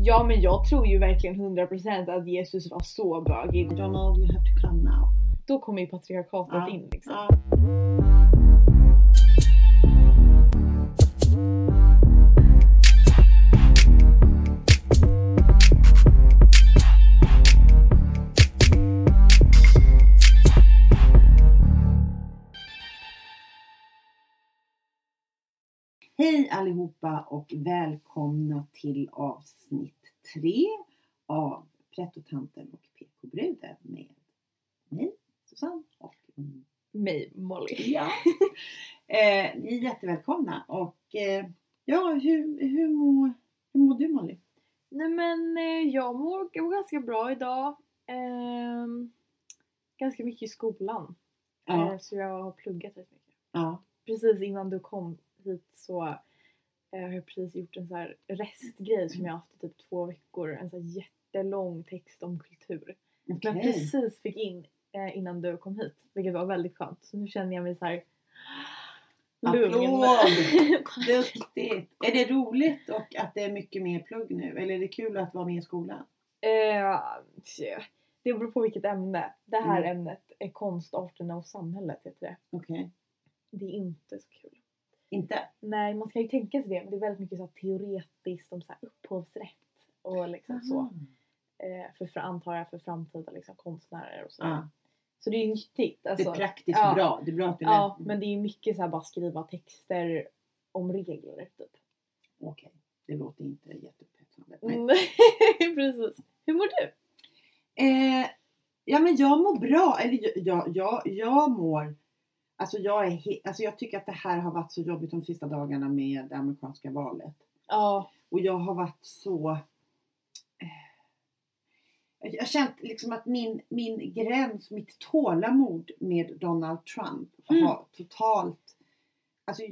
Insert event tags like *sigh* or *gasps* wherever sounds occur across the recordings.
Ja men jag tror ju verkligen 100% att Jesus var så bögig. Donald, you have to come now. Då kommer ju patriarkatet Ja. in liksom. Ja. Allihopa och välkomna till avsnitt tre av Prettotanten och PK-bruden med mig, Susanne och Mig Molly. Ja. *laughs* eh, ni är jättevälkomna och eh, ja, hur, hur, mår, hur mår du Molly? Nej men eh, jag mår, jag mår ganska bra idag. Ehm, ganska mycket i skolan. Ja. Eh, så jag har pluggat rätt mycket. Ja. Precis innan du kom hit så eh, har jag precis gjort en så här restgrej som jag haft i typ två veckor. En så här jättelång text om kultur. Som jag precis fick in eh, innan du kom hit. Vilket var väldigt skönt. Så nu känner jag mig så här lugn. *laughs* Duktigt! Är det roligt och att det är mycket mer plugg nu? Eller är det kul att vara med i skolan? Eh, det beror på vilket ämne. Det här Mm. ämnet är konst, arterna och samhället heter det. Okej. Det är inte så kul. Inte? Nej, man kan ju tänka sig det men det är väldigt mycket så här teoretiskt om så här upphovsrätt och liksom så. Eh, för, för antar jag för framtida liksom, konstnärer och så. Ja. Så det är ju nyttigt. Det Alltså. är praktiskt ja. bra. Det är bra att du Ja, men det är ju mycket så här bara skriva texter om regler typ. Okej, det låter inte jätteupphetsande. Nej. Mm. *laughs* Precis. Hur mår du? Eh, ja men jag mår bra. Eller jag, jag, jag, jag mår... Alltså jag, är alltså jag tycker att det här har varit så jobbigt de sista dagarna med det amerikanska valet. Ja. Och jag har varit så... Eh, jag har känt liksom att min, min gräns, mitt tålamod med Donald Trump Mm. har totalt... Alltså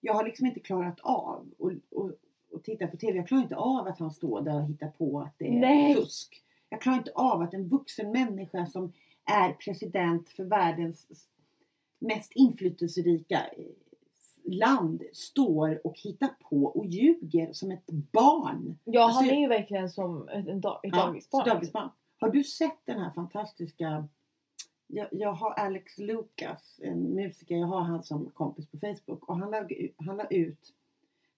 jag har liksom inte klarat av och, och, och titta på TV. Jag klarar inte av att han står där och hittar på att det är Nej. fusk. Jag klarar inte av att en vuxen människa som är president för världens mest inflytelserika eh, land står och hittar på och ljuger som ett barn. Ja, Alltså, han är ju verkligen som ett, en dag, ett Ja, dagisbarn. dagisbarn. Har du sett den här fantastiska jag, jag har Alex Lucas, en musiker, jag har han som kompis på Facebook och han la, han la ut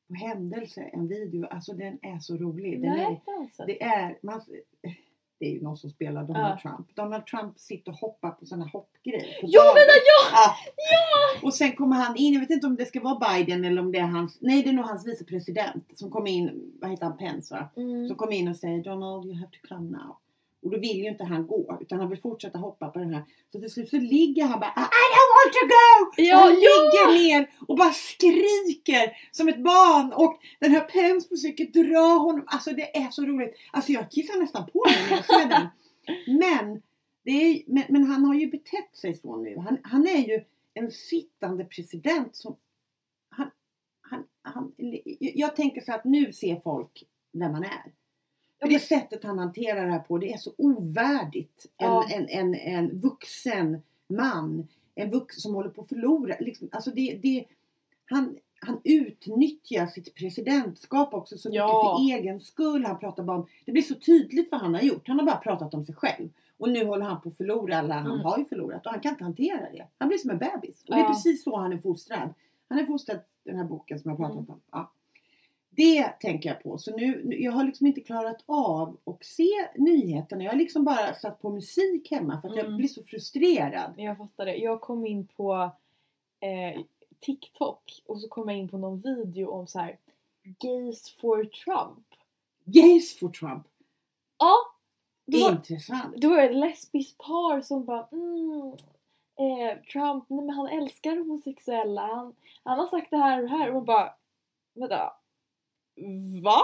på händelse en video, alltså den är så rolig. Den är, Nej, alltså. det är, man, det är ju någon som spelar Donald Ja. Trump. Donald Trump sitter och hoppar på sådana hoppgrejer. på dagen. menar ja! Ja. Ja! Och sen kommer han in, jag vet inte om det ska vara Biden eller om det är hans, nej det är nog hans vicepresident som kommer in, vad heter han, Pence va? Mm. Som kommer in och säger Donald you have to come now. Och då vill ju inte han gå utan han vill fortsätta hoppa på den här. Så till slut så ligger han bara I don't want to go! Ja, och han ja! ligger ner och bara skriker som ett barn och den här Pence försöker dra honom. Alltså det är så roligt. Alltså jag kissar nästan på mig när jag ser den. Men, det är, men, men han har ju betett sig så nu. Han, han är ju en sittande president som han, han, han, jag tänker så att nu ser folk vem man är. För det sättet han hanterar det här på, det är så ovärdigt. En, Ja. en, en, en vuxen man, en vuxen som håller på att förlora. Liksom, alltså det, det, han, han utnyttjar sitt presidentskap också så mycket Ja. för egen skull. Han pratar bara om, det blir så tydligt vad han har gjort. Han har bara pratat om sig själv. Och nu håller han på att förlora, eller han Mm. har ju förlorat och han kan inte hantera det. Han blir som en bebis. Och det är Ja. precis så han är fostrad. Han är fostrad den här boken som jag pratat Mm. om. Ja. Det tänker jag på. Så nu, jag har liksom inte klarat av att se nyheterna. Jag har liksom bara satt på musik hemma för att jag Mm. blir så frustrerad. Jag fattar det. Jag kom in på eh, TikTok och så kom jag in på någon video om så här Gays for Trump. Gays for Trump. Ja! Var, Intressant. då var det ett lesbiskt par som bara mm, eh, Trump, nej men han älskar homosexuella. Han, han har sagt det här och det här. Och man bara vänta. Va?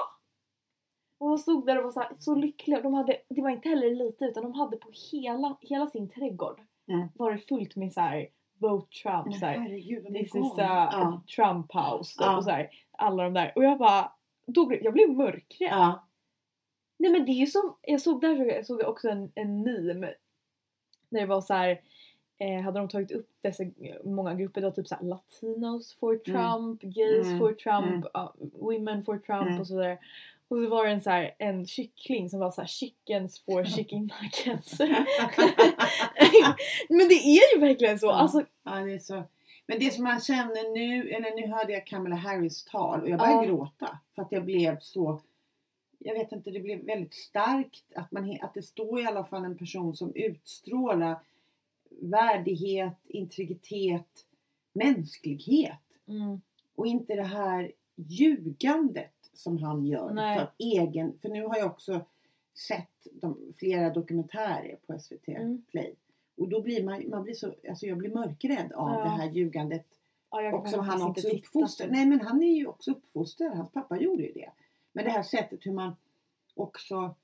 Och de stod där och var så, här, så lyckliga. De hade, det var inte heller lite utan de hade på hela, hela sin trädgård Mm. var det fullt med så här Vote Trump. Men Så här, herregud, This is a ja. Trump house. Typ, Ja. och så här, alla de där. Och jag bara, då blev, jag blev mörkrädd. ja. Nej men det är ju som, jag såg där jag såg jag också en, en meme. Där det var så här. Eh, hade de tagit upp dessa många grupper, det var typ såhär Latinos for Trump, Gays Mm. for Trump, Mm. ja, Women for Trump Mm. och sådär. Och så var det en, så här, en kyckling som var så här chickens for *laughs* chicken nuggets. *laughs* Men det är ju verkligen så. Ja. Alltså, Ja, det är så. Men det som man känner nu, eller nu hörde jag Kamala Harris tal och jag började Ja. gråta. För att jag blev så, jag vet inte, det blev väldigt starkt att, man, att det står i alla fall en person som utstrålar värdighet, integritet, mänsklighet. mm, Och inte det här ljugandet som han gör Nej. för egen, för nu har jag också sett de, flera dokumentärer på SVT Mm. Play. Och då blir man, man blir så, alltså jag blir mörkrädd av Ja. det här ljugandet. ja, Och som han också uppfostrar. Nej men han är ju också uppfostrad, hans pappa gjorde ju det. Men det här sättet hur man också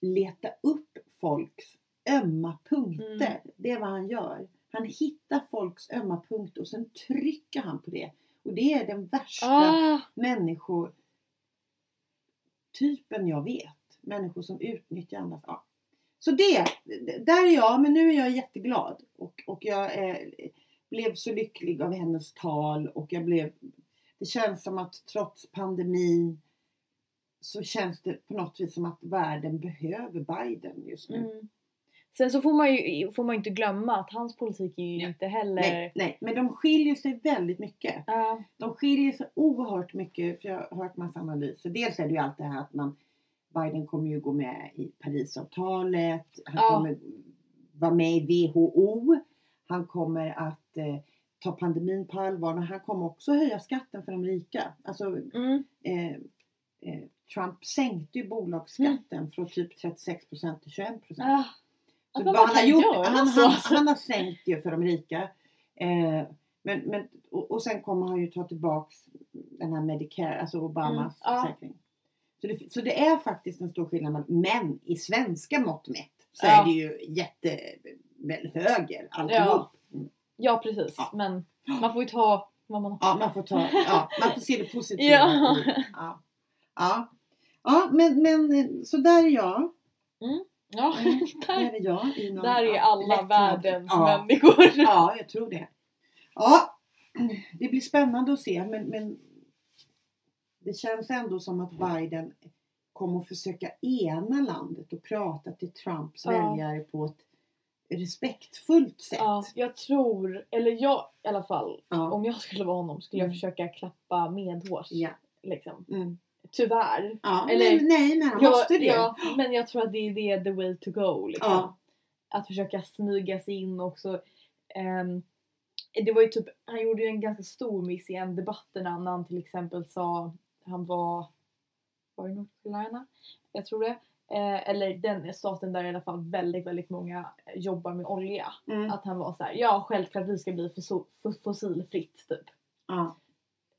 letar upp folks ömma punkter. Mm. Det är vad han gör. Han hittar folks ömma punkter och sen trycker han på det. Och det är den värsta Ah, människotypen jag vet. Människor som utnyttjar andras. Ja. Så det, där är jag, men nu är jag jätteglad. Och, och jag eh, blev så lycklig av hennes tal och jag blev, det känns som att trots pandemin så känns det på något vis som att världen behöver Biden just nu. mm. Sen så får man ju får man inte glömma att hans politik är ju Ja. inte heller... Nej, nej, men de skiljer sig väldigt mycket. Ja, De skiljer sig oerhört mycket, för jag har hört massa analyser. Dels är det ju allt det här att man Biden kommer ju gå med i Parisavtalet. Han Ja. kommer vara med i WHO. Han kommer att eh, ta pandemin på allvar. Men han kommer också höja skatten för de rika. Alltså mm, eh, eh, Trump sänkte ju bolagsskatten från typ 36% till 21%. ah, Så man han, har gjort, han, så. han, han har sänkt ju för de rika. Eh, men, men, och, och sen kommer han ju ta tillbaks den här Medicare, alltså Obamas Mm, ja. försäkring. Så det, så det är faktiskt en stor skillnad. Men i svenska mått mätt så Ja. är det ju jätte, väl höger alltihop. Ja. Mm. Ja precis, Ja. men man får ju ta vad man Ja, man får ta, ja, man får se det positiva. Ja. ja. Ja. ja, men, men så där är jag. Ja, Mm. *laughs* där, Där är jag. I någon, där är alla världens ja. människor. *laughs* Ja, jag tror det. Ja, *clears throat* det blir spännande att se men, men det känns ändå som att Biden kommer att försöka ena landet och prata till Trumps Ja. väljare på ett respektfullt sätt. Ja, jag tror, eller jag i alla fall, Ja. om jag skulle vara honom skulle jag Mm. försöka klappa medhårs. Ja. Liksom. Mm. Tyvärr. ja Eller- men, nej, men han Ja, måste det. Ja, men jag tror att det är det the way to go. Liksom. Ja. Att försöka smyga sig in också. Ehm, det var ju typ, han gjorde ju en ganska stor miss i en debatterna när han till exempel sa, han var, var det North Carolina? Jag tror det. Eh, eller den staten där i alla fall väldigt, väldigt många jobbar med olja. Mm. Att han var så här: ja självklart vi ska bli fossilfritt typ. Ja.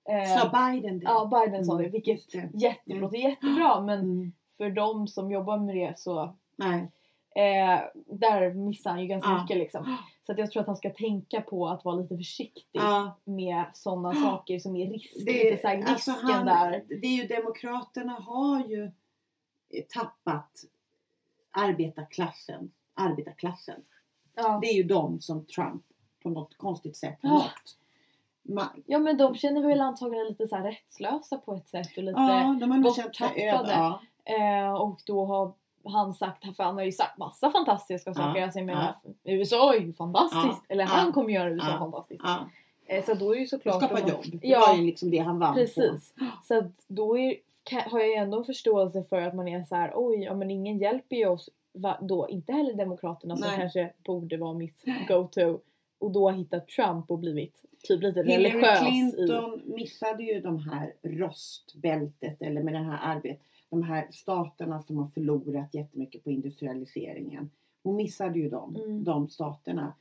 Eh, Sa Biden det? ja, Biden sa det, Mm, vilket just det. jätte, Mm. låter jättebra men Mm. för de som jobbar med det så Nej. eh, där missar han ju ganska Ja. mycket liksom. Så att jag tror att han ska tänka på att vara lite försiktig Ja. med sådana saker som är risk, Det, lite så här, alltså han, där. det är ju Demokraterna har ju eh, tappat arbetarklassen. arbetarklassen. Ja. Det är ju de som Trump på något konstigt sätt har Ja. nått. Man, ja men de känner väl antagligen lite så här rättslösa på ett sätt och lite ja, de har borttappade. Ja. eh, och då har han sagt, för han har ju sagt massa fantastiska Ja, saker. Alltså, jag ja. menar, USA är ju fantastiskt. Ja, Eller ja, han kommer göra USA ja, fantastiskt. Ja. Eh, så då är ju såklart... Skapa de- jobb. Det Ja. var ju liksom det han vann Precis. Så att då är, kan, har jag ändå en förståelse för att man är så här: oj, ja men ingen hjälper ju oss. Va, då inte heller Demokraterna som Nej. kanske borde vara mitt go-to. Och då har hittat Trump och blivit typ lite. Hillary religiös i... Clinton missade ju de här rostbältet eller med den här arbetet. De här staterna som har förlorat jättemycket på industrialiseringen. Hon missade ju dem, Mm. de staterna.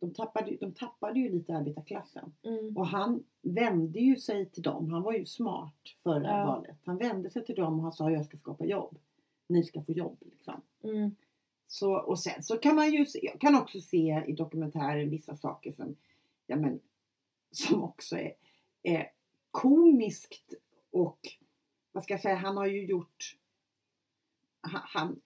De tappade, de tappade ju lite arbetarklassen. Mm. Och han vände ju sig till dem. Han var ju smart förra Ja. valet. Han vände sig till dem och han sa jag ska skapa jobb. Ni ska få jobb. Liksom. Mm. Så, och sen så kan man ju se, jag kan också se i dokumentären vissa saker som, ja men, som också är, är komiskt och vad ska jag säga, han har ju gjort han, han,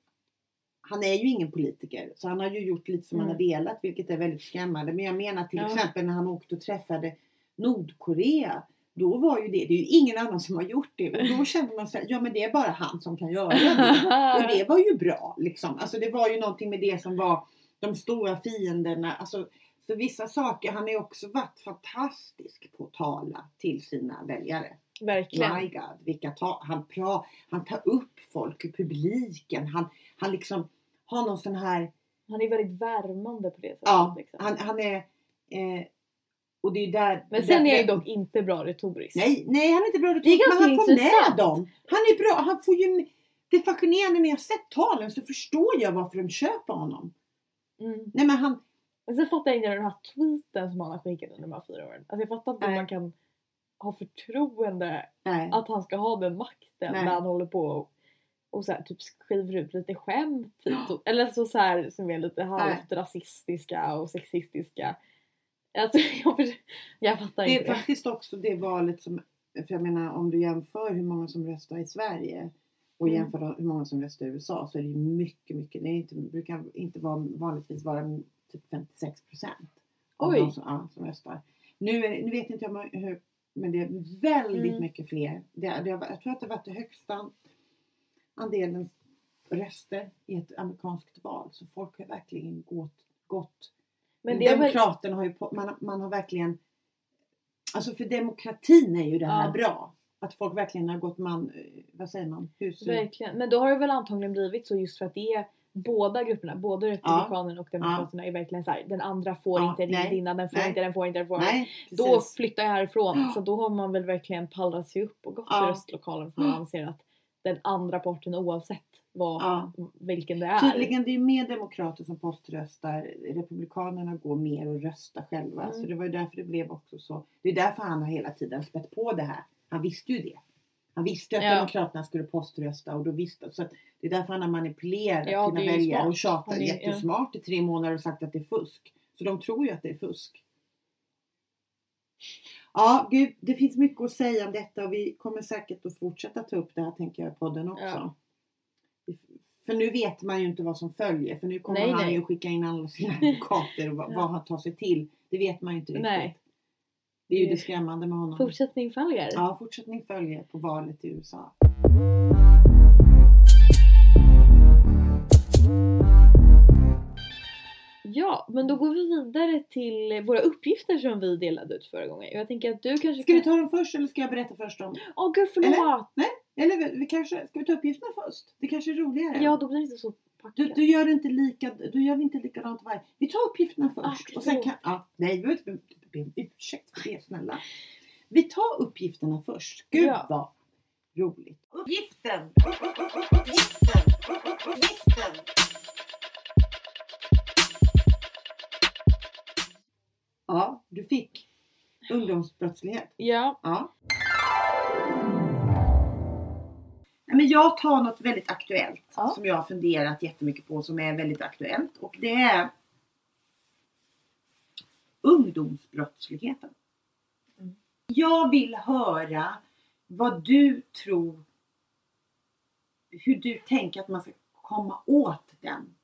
han är ju ingen politiker så han har ju gjort lite som han Mm. har velat vilket är väldigt skrämmande. Men jag menar till Ja. exempel när han åkte och träffade Nordkorea då var ju det, det är ju ingen annan som har gjort det. Och då *laughs* kände man sig, ja men det är bara han som kan göra det. *laughs* Och det var ju bra liksom. Alltså det var ju någonting med det som var de stora fienderna. Alltså, så vissa saker, han har ju också varit fantastisk på att tala till sina väljare. Verkligen. My God, vilka ta, han, pra, han tar upp folk i publiken. Han, han liksom har någon sån här, Han är väldigt värmande på det sättet. ja, liksom. han, han är, eh, och det är där. Men sen är ju dock inte bra retoriskt. Nej, nej han är inte bra retoriskt, men han får intressant. med dem. Han är bra, han får ju det fascinerande när jag sett talen så förstår jag varför de köper honom. Mm. Nej men han, Men sen fattar jag inte den här tweeten som han har skickat under de här fyra åren. Alltså jag fattar inte hur man kan ha förtroende nej. att han ska ha den makten Nej. när han håller på och, och så här, typ skriver ut lite skämt. Typ, *gasps* eller så, så här, som är lite halvt rasistiska och sexistiska. Alltså, *laughs* jag, jag fattar Det inte är det. faktiskt också det valet som, för jag menar om du jämför hur många som röstar i Sverige och Mm. jämför hur många som röstar i USA så är det ju mycket, mycket, det är inte, brukar inte vara, vanligtvis vara typ 56 procent av Oj. de som, ja, som röstar. Nu, är, nu vet inte jag hur- men det är väldigt Mm. mycket fler. Det, det jag tror att det har varit det högsta andelen röster i ett amerikanskt val. Så folk har verkligen gått, gått Men det Demokraterna har ju, på, man, man har verkligen, alltså för demokratin är ju det här Ja. bra. Att folk verkligen har gått man, eh, vad säger man, hus verkligen. Men då har det väl antagligen blivit så just för att det är båda grupperna, både Republikanerna och Demokraterna är verkligen så här. Den andra får Ja, inte nej, vinna, den får nej. inte, den får inte, den får inte. Nej, Då precis. flyttar jag härifrån. Ja. Så då har man väl verkligen pallrat sig upp och gått Ja. till röstlokalen för man Ja. anser att den andra parten oavsett vad, Ja. vilken det är. Tydligen det är mer demokrater som poströstar. Republikanerna går mer och röstar själva. Mm. Så det var ju därför det blev också så. Det är därför han har hela tiden spett på det här. Han visste ju det. Han visste att Ja. Demokraterna skulle poströsta och då visste så det är därför han har manipulerat Ja, sina väljare smart. och tjatat jättesmart i tre månader och sagt att det är fusk. Så de tror ju att det är fusk. Ja, gud, det finns mycket att säga om detta och vi kommer säkert att fortsätta ta upp det här tänker jag i podden också. Ja. För nu vet man ju inte vad som följer för nu kommer Nej, han nej. ju skicka in alla sina *laughs* advokater och vad, Ja. vad han tar sig till. Det vet man ju inte riktigt. Nej. Det är ju Det- det skrämmande med honom. Fortsättning följer. Ja, fortsättning följer på valet i USA. Ja, men då går vi vidare till våra uppgifter som vi delade ut förra gången. Jag tänker att du kanske Ska vi kan... ta dem först eller ska jag berätta först om? Åh gud förlåt! Eller vi, vi kanske, ska vi ta uppgifterna först? Det kanske är roligare. Ja, då blir det inte så Du, packat. du gör inte lika, du gör inte likadant varje. Vi tar uppgifterna Ah, först. okej, och sen kan, ja, nej, vi behöver inte be om ursäkt för det snälla. Vi tar uppgifterna först. Gud Ja. vad roligt. Uppgiften! Uppgiften! Uppgiften! Ja, du fick ungdomsbrottslighet. Ja, Ja. Men jag tar något väldigt aktuellt Ja. som jag har funderat jättemycket på som är väldigt aktuellt och det är ungdomsbrottsligheten. Mm. Jag vill höra vad du tror, hur du tänker att man ska komma åt den.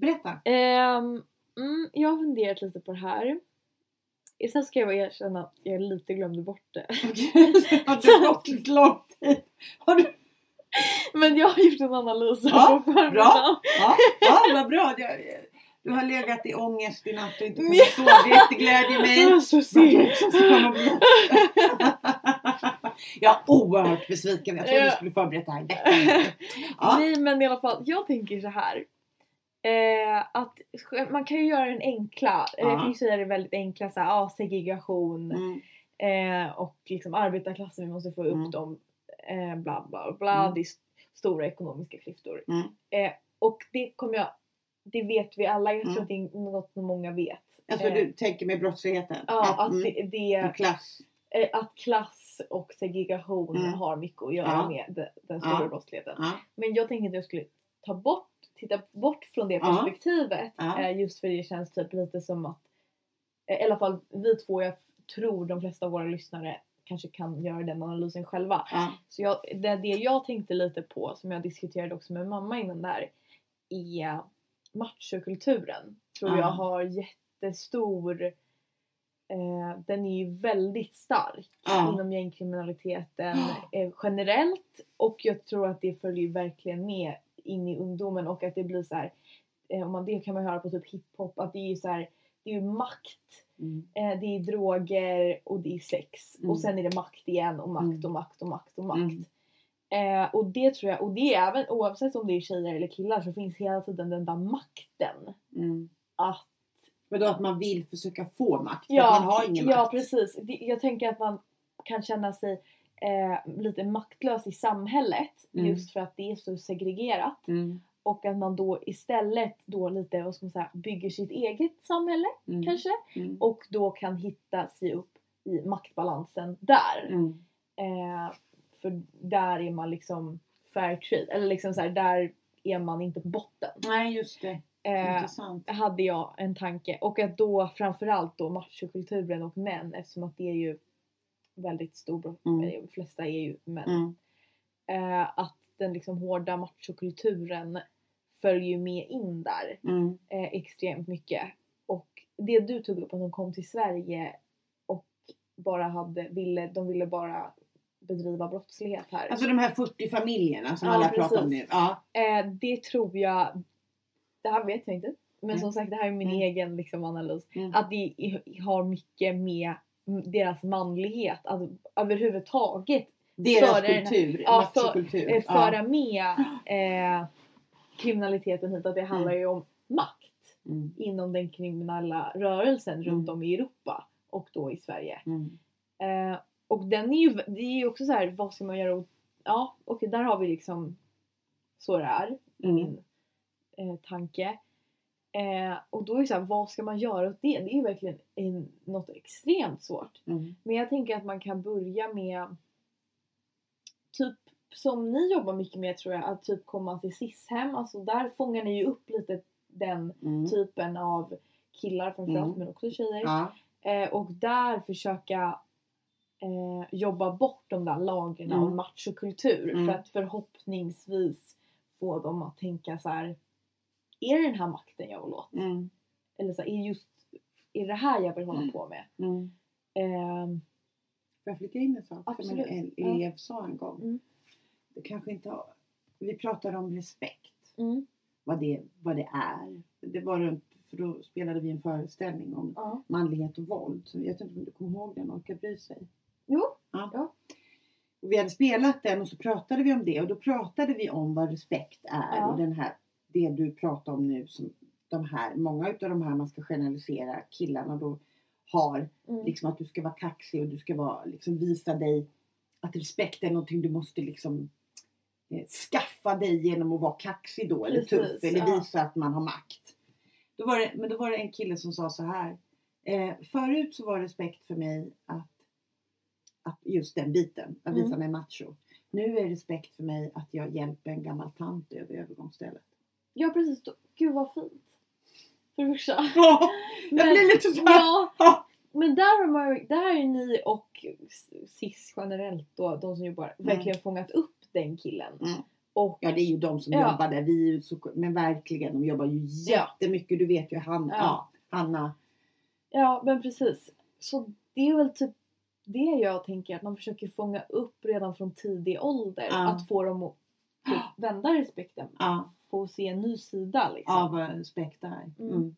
Berätta! Ehm, mm, jag har funderat lite på det här. Sen ska jag erkänna att jag lite glömde bort det. *laughs* Har gått lite lång tid? Har du Men jag har gjort en analys här Ja, på förmiddagen. bra. Ja, ja vad bra. Jag- Du har legat i ångest i natt och inte kunnat sova. Det Det mig. var så synd. Jag är oerhört besviken. Jag trodde du skulle förberett det här. *laughs* Ja. Nej men i alla fall, jag tänker så här. Eh, att man kan ju göra den enkla, eller jag Ja. kan ju säga det väldigt enkla så här, ja, segregation Mm, eh, och liksom arbetarklassen, vi måste få upp Mm. dem, eh, bla bla bla, Mm. det är st- stora ekonomiska klyftor. Mm. Eh, och det kommer jag, det vet vi alla, jag tror Mm. att det är något som många vet. Alltså Eh, du tänker med brottsligheten? Ja, att mm, det, det, klass. eh, att klass och segregation har mycket att göra med de, den stora brottsligheten. Men jag tänkte att jag skulle ta bort, titta bort från det perspektivet. Ja. Eh, just för det känns typ lite som att, eh, i alla fall vi två, jag tror de flesta av våra lyssnare kanske kan göra den analysen själva. Ja. Så jag, det, det jag tänkte lite på, som jag diskuterade också med mamma innan där, är machokulturen. Tror Ja. jag har jättestor eh, den är ju väldigt stark Ja. inom gängkriminaliteten eh, generellt och jag tror att det följer verkligen med in i ungdomen och att det blir så här, eh, om man, det kan man höra på typ hiphop, att det är så här, det är makt, Mm. eh, det är droger och det är sex Mm. och sen är det makt igen och makt Mm. och makt och makt och makt. Mm. Eh, och det tror jag, och det är även oavsett om det är tjejer eller killar så finns hela tiden den där makten Mm. att Men då att man vill försöka få makt för Ja, att man har ingen Ja makt. precis. Det- Jag tänker att man kan känna sig eh, lite maktlös i samhället Mm. just för att det är så segregerat. Mm. Och att man då istället då lite, vad ska man säga, bygger sitt eget samhälle Mm. kanske. Mm. Och då kan hitta sig upp i maktbalansen där. Mm. Eh, för där är man liksom fair trade. Eller liksom så här, där är man inte på botten. Nej just det. Eh, hade jag en tanke. Och att då framförallt då machokulturen och män eftersom att det är ju väldigt stor, Mm. de flesta är ju män. Mm. Eh, att den liksom hårda machokulturen följer ju med in där Mm. eh, extremt mycket. Och det du tog upp att de kom till Sverige och bara hade, ville, de ville bara bedriva brottslighet här. Alltså de här 40 familjerna som Ja, alla pratar om precis. nu. Ja. Eh, det tror jag, det här vet jag inte. Men Mm. som sagt det här är min Mm. egen liksom, analys. Mm. Att det har mycket med deras manlighet, att överhuvudtaget Deras Föra den- kultur, ja, för- eh, föra med eh, kriminaliteten hit. Att det handlar ju om makt Mm. inom den kriminella rörelsen runt Mm. om i Europa och då i Sverige. Mm. Eh, och den är ju, det är ju också så här, vad ska man göra? åt- Ja, okej där har vi liksom så det är i Mm. min eh, tanke. Eh, och då är det så här, vad ska man göra åt det? Det är ju verkligen en, något extremt svårt. Mm. Men jag tänker att man kan börja med typ som ni jobbar mycket med tror jag, att typ komma till SIS-hem. Alltså där fångar ni ju upp lite den Mm. typen av killar framförallt Mm. men också tjejer. Ja. Eh, och där försöka eh, jobba bort de där lagren Mm. av machokultur Mm. för att förhoppningsvis få dem att tänka så här. Är det den här makten jag vill åt? Mm. Eller så här, är, just, är det här jag vill hålla Mm. på med? Mm. Ehm, Får jag flika in en sak som Absolut. en Ja. elev sa en gång? Mm. Det kanske inte har... Vi pratade om respekt. mm, Vad det, vad det är. Det var runt, för då spelade vi en föreställning om ja. manlighet och våld. Så jag vet inte om du kommer ihåg den, Orkar bry sig? Jo. Ja. Ja. Och vi hade spelat den och så pratade vi om det och då pratade vi om vad respekt är Ja. och den här, det du pratar om nu som de här, många utav de här man ska generalisera killarna då har Mm. liksom att du ska vara kaxig och du ska vara, liksom visa dig att respekt är någonting du måste liksom eh, skaffa dig genom att vara kaxig då eller Precis, tuff eller ja. visa att man har makt. Då var det, men då var det en kille som sa så här. Eh, förut så var respekt för mig att, att just den biten, att visa Mm. mig macho. Nu är respekt för mig att jag hjälper en gammal tant över övergångsstället. Ja precis. Då- Gud vad fint. För det första. *laughs* Ja, jag blir lite så här. Ja, men där har, man, där har ju ni och SIS generellt då, de som jobbar, verkligen fångat upp den killen. Mm. Och Ja det är ju de som Ja. jobbar där. Vi är så, men verkligen, de jobbar ju Ja. jättemycket. Du vet ju han, Ja. ja. Hanna. Ja, men precis. Så det är väl typ det jag tänker att man försöker fånga upp redan från tidig ålder. Att få dem att typ vända respekten. Få se en ny sida liksom. av respekt där. Mm. Mm.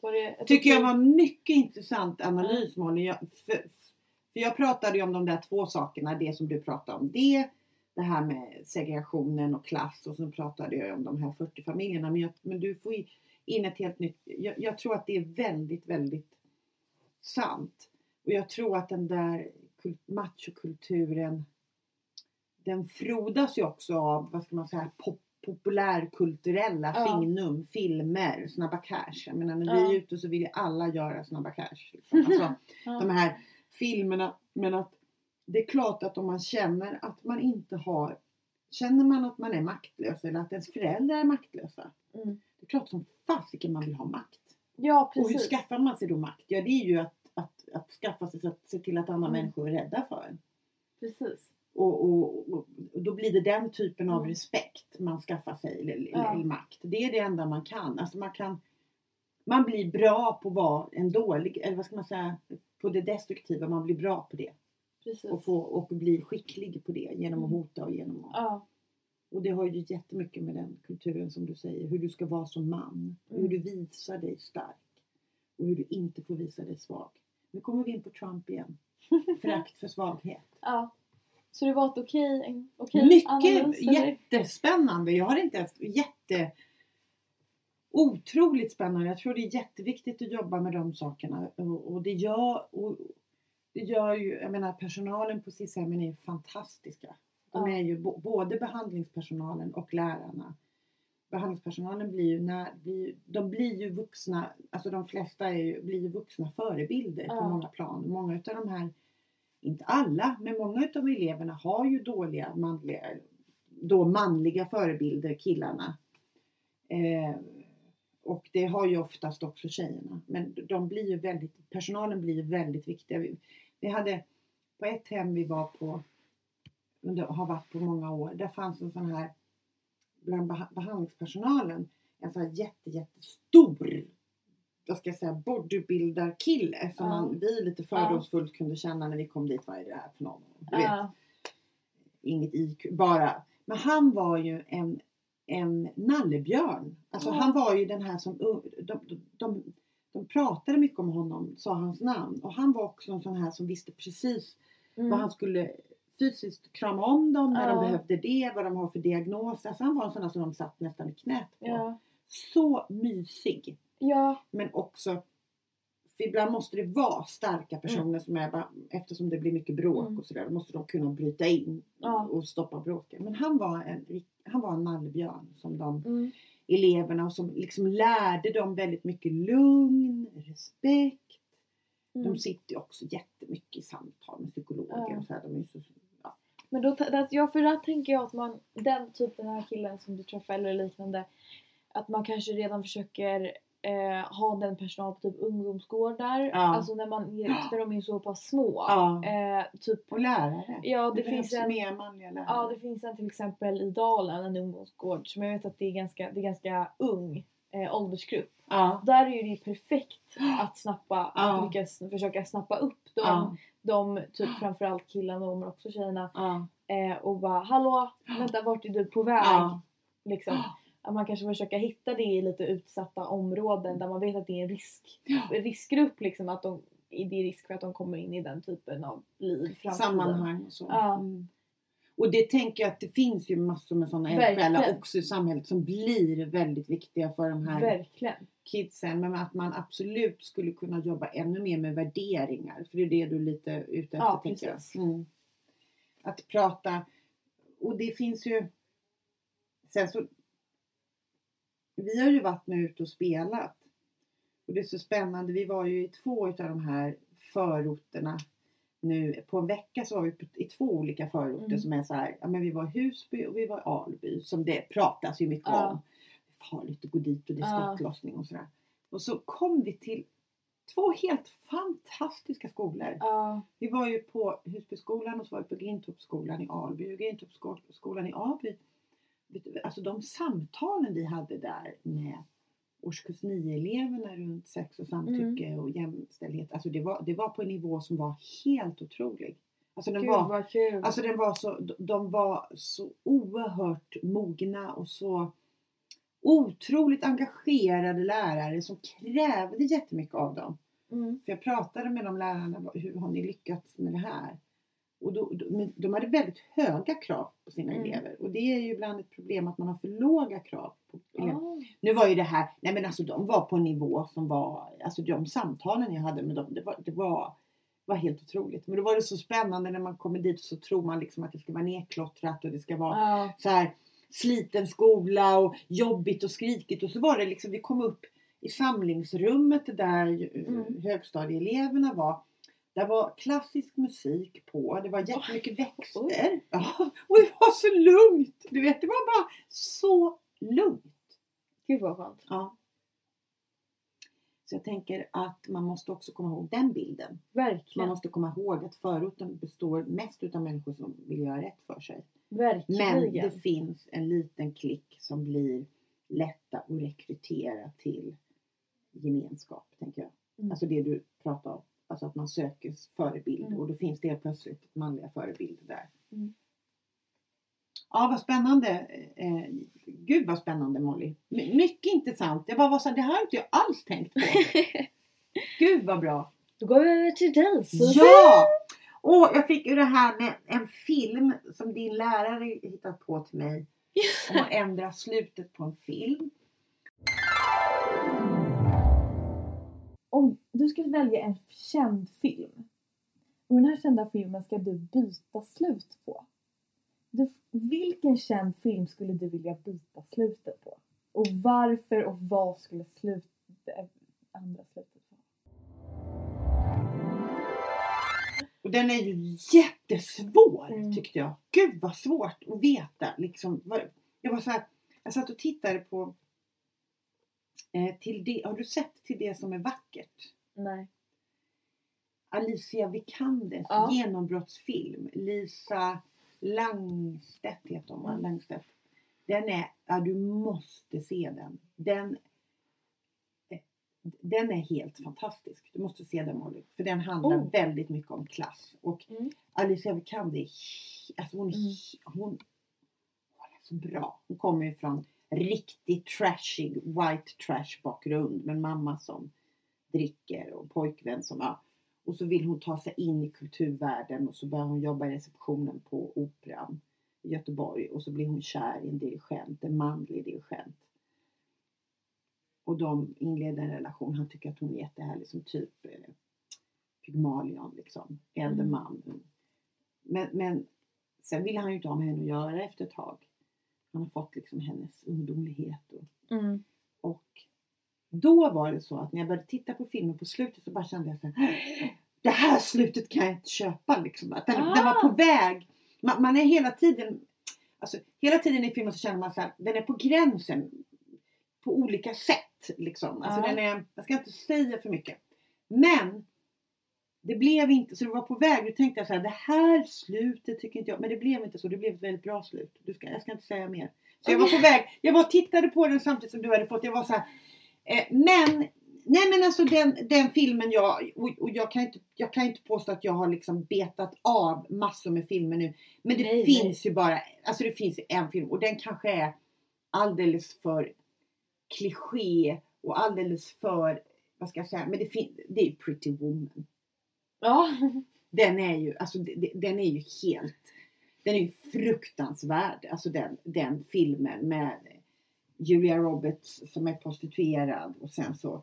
Det, jag Tycker jag var mycket intressant analys Molly. Jag, för, för jag pratade ju om de där två sakerna. Det som du pratade om. Det, det här med segregationen och klass. Och så pratade jag om de här 40 familjerna. Men, jag, men du får in ett helt nytt. Jag, jag tror att det är väldigt, väldigt sant. Och jag tror att den där kul- machokulturen. Den frodas ju också av, vad ska man säga, pop, populärkulturella Ja. signum, filmer, Snabba Cash. Jag menar när Ja. vi är ute så vill ju alla göra Snabba Cash. Liksom. Alltså, *laughs* Ja. de här filmerna. Men att det är klart att om man känner att man inte har Känner man att man är maktlös eller att ens föräldrar är maktlösa. Mm. Det är klart som fasiken man vill ha makt. Ja Och hur precis. skaffar man sig då makt? Ja det är ju att, att, att skaffa sig så att se till att andra Mm. människor är rädda för en. precis. Och, och, och, då blir det den typen av Mm. respekt man skaffar sig eller, Ja. eller makt. Det är det enda man kan. Alltså man kan man blir bra på att vara en dålig, eller vad ska man säga, på det destruktiva. Man blir bra på det. Precis. Och, få, och bli skicklig på det genom att Mm. hota och genom att... Ja. Och det har ju jättemycket med den kulturen som du säger. Hur du ska vara som man. Hur Mm. du visar dig stark. Och hur du inte får visa dig svag. Nu kommer vi in på Trump igen. *laughs* Förakt för svaghet. ja. Så det var ett okej, en okej Mycket analys, jättespännande. Jag har inte haft jätte otroligt spännande. Jag tror det är jätteviktigt att jobba med de sakerna. Och, och det gör och det gör ju, jag menar personalen på SIS-hemmen är fantastiska. De är ju både behandlingspersonalen och lärarna. Behandlingspersonalen blir ju, när, blir, de blir ju vuxna, alltså de flesta är ju, blir ju vuxna förebilder på Ja. många plan. Många utav de här, inte alla, men många utav eleverna har ju dåliga manliga, då manliga förebilder, killarna. Eh, och det har ju oftast också tjejerna. Men de blir ju väldigt, personalen blir ju väldigt viktiga. Vi, vi hade på ett hem vi var på, under, har varit på många år, där fanns en sån här, bland behandlingspersonalen, en sån här jätte, jättestor, vad ska jag säga, bodybuilder-kille som man, vi lite fördomsfullt kunde känna när vi kom dit. Vad är det här för någon? Du vet, inget IQ, bara. Men han var ju en, en nallebjörn. Alltså han var ju den här som, de, de, de, de pratade mycket om honom, sa hans namn. Och han var också en sån här som visste precis Mm. vad han skulle fysiskt krama om dem när Ja. de behövde det, vad de har för diagnos. Alltså han var en sån som de satt nästan i knät på. Ja. Så mysig. Ja. Men också för ibland måste det vara starka personer som är bara, eftersom det blir mycket bråk Mm. och sådär. Då måste de kunna bryta in Ja. och stoppa bråket. Men han var en, han var en nallebjörn som de Mm. eleverna och som liksom lärde dem väldigt mycket lugn, respekt. Mm. De sitter ju också jättemycket i samtal med psykologer Ja. och så här. De är så. Men då, där, ja, för där tänker jag att man, den typen av killen som du träffar eller liknande, att man kanske redan försöker eh, ha den personal på typ ungdomsgårdar. Ja. Alltså när, man, när de är så pass små. Ja. Eh, typ, Och lärare. ja det, det finns en, mer manliga lärare. ja det finns en till exempel i Dalen, en ungdomsgård som jag vet att det är ganska, det är ganska ung eh, åldersgrupp. ja. Där är det perfekt att snappa, Ja. att lyckas försöka snappa upp de, Ja. de typ framförallt killarna men också tjejerna Ja. eh, och bara hallå, vänta vart är du på väg? Liksom. Att man kanske försöker hitta det i lite utsatta områden där man vet att det är en risk, Ja. riskgrupp liksom att de, det är risk för att de kommer in i den typen av liv framtiden. sammanhang och så. Ja. Mm. Och det tänker jag att det finns ju massor med sådana eldsjälar också i samhället som blir väldigt viktiga för de här Verkligen. kidsen. Men att man absolut skulle kunna jobba ännu mer med värderingar. För det är det du är lite ute efter Ja, tänker jag. Mm. Att prata. Och det finns ju. Sen så. Vi har ju varit nu ute och spelat. Och det är så spännande. Vi var ju i två utav de här förorterna. Nu på en vecka så var vi i två olika förorter Mm. som är så här. Ja men vi var i Husby och vi var i Alby. Som det pratas ju mycket Ja. om. Farligt att gå dit och det är skottlossning och sådär. Och så kom vi till två helt fantastiska skolor. Ja. Vi var ju på Husbyskolan och så var vi på Grintorpsskolan i Alby. Och Grintorpsskolan i Alby, alltså de samtalen vi hade där med årskurs 9-eleverna runt sex och samtycke Mm. och jämställdhet. Alltså det var, det var på en nivå som var helt otrolig. Alltså den Gud var. Alltså den var så, de var så oerhört mogna och så otroligt engagerade lärare som krävde jättemycket av dem. mm. För jag pratade med de lärarna, hur har ni lyckats med det här? Och då, men de hade väldigt höga krav på sina Mm. elever. Och det är ju ibland ett problem att man har för låga krav på elever. Ja. Nu var ju det här, nej men alltså de var på en nivå som var, alltså de samtalen jag hade med dem, det var, det var, var helt otroligt. Men då var det så spännande när man kommer dit och så tror man liksom att det ska vara nedklottrat och det ska vara Ja. så här sliten skola och jobbigt och skrikigt och så var det liksom, vi kom upp i samlingsrummet där Mm. högstadieeleverna var. Där var klassisk musik på, det var jättemycket växter. *laughs* Ja, och det var så lugnt! Du vet, det var bara så lugnt. Gud vad skönt. Ja. Så jag tänker att man måste också komma ihåg den bilden. Man Verkligen. måste komma ihåg att förorten består mest utav människor som vill göra rätt för sig. Men Verkligen. det finns en liten klick som blir lätta att rekrytera till gemenskap, tänker jag. Mm. Alltså det du pratar om. Alltså att man söker förebild Mm. och då finns det helt plötsligt manliga förebilder där. Mm. Ja, vad spännande. Eh, gud vad spännande Molly. My- mycket intressant. Jag bara var så här, det här har inte jag alls tänkt på. *laughs* Gud vad bra. Då går vi över till Sofie. Ja! Och jag fick ju det här med en film som din lärare hittat på till mig. *laughs* Om att ändra slutet på en film. Om du skulle välja en känd film och den här kända filmen ska du byta slut på. Du, vilken känd film skulle du vilja byta slutet på? Och varför och vad skulle slut, andra slutet vara? Och den är ju jättesvår Mm. tyckte jag. Gud vad svårt att veta. Liksom, jag var så här, jag satt och tittade på eh, till det, har du sett till det som är vackert? Nej. Alicia Vikandes Ja. genombrottsfilm. Lisa Langstedt heter hon? Mm. Langstedt. Den är, ja du måste se den. Den, eh, den är helt fantastisk. Du måste se den Molly. För den handlar Oh. väldigt mycket om klass. Och Mm. Alicia Vikander alltså hon, Mm. hon, hon är så bra. Hon kommer ju från riktigt trashig white trash bakgrund med mamma som dricker och pojkvän som ja. Och så vill hon ta sig in i kulturvärlden och så börjar hon jobba i receptionen på Operan i Göteborg och så blir hon kär i en dirigent, en manlig dirigent. Och de inleder en relation. Han tycker att hon är jättehärlig som typ eh, Pygmalion liksom. Äldre Mm. man. Men, men sen ville han ju inte ha med henne att göra efter ett tag. Han har fått liksom hennes ungdomlighet och Mm. och då var det så att när jag började titta på filmen på slutet så bara kände jag så här, Det här slutet kan jag inte köpa liksom. Att den, den var Ah. på väg. Man, man är hela tiden Alltså hela tiden i filmen så känner man så här, den är på gränsen. På olika sätt liksom. Alltså Ja. den är, jag ska inte säga för mycket. Men det blev inte så det var på väg. Då tänkte jag så här, det här slutet tycker inte jag. Men det blev inte så. Det blev ett väldigt bra slut. Du ska, jag ska inte säga mer. Så jag var på väg. Jag var tittade på den samtidigt som du hade fått. Jag var så här, eh, men Nej men alltså den, den filmen jag, och, och jag, kan inte, jag kan inte påstå att jag har liksom betat av massor med filmer nu. Men det Nej, finns ju bara, alltså det finns en film och den kanske är alldeles för kliché och alldeles för, vad ska jag säga, men det, fin- det är ju Pretty Woman. Ja. Den är ju, alltså den är ju helt, den är ju fruktansvärd. Alltså den, den filmen med Julia Roberts som är prostituerad och sen så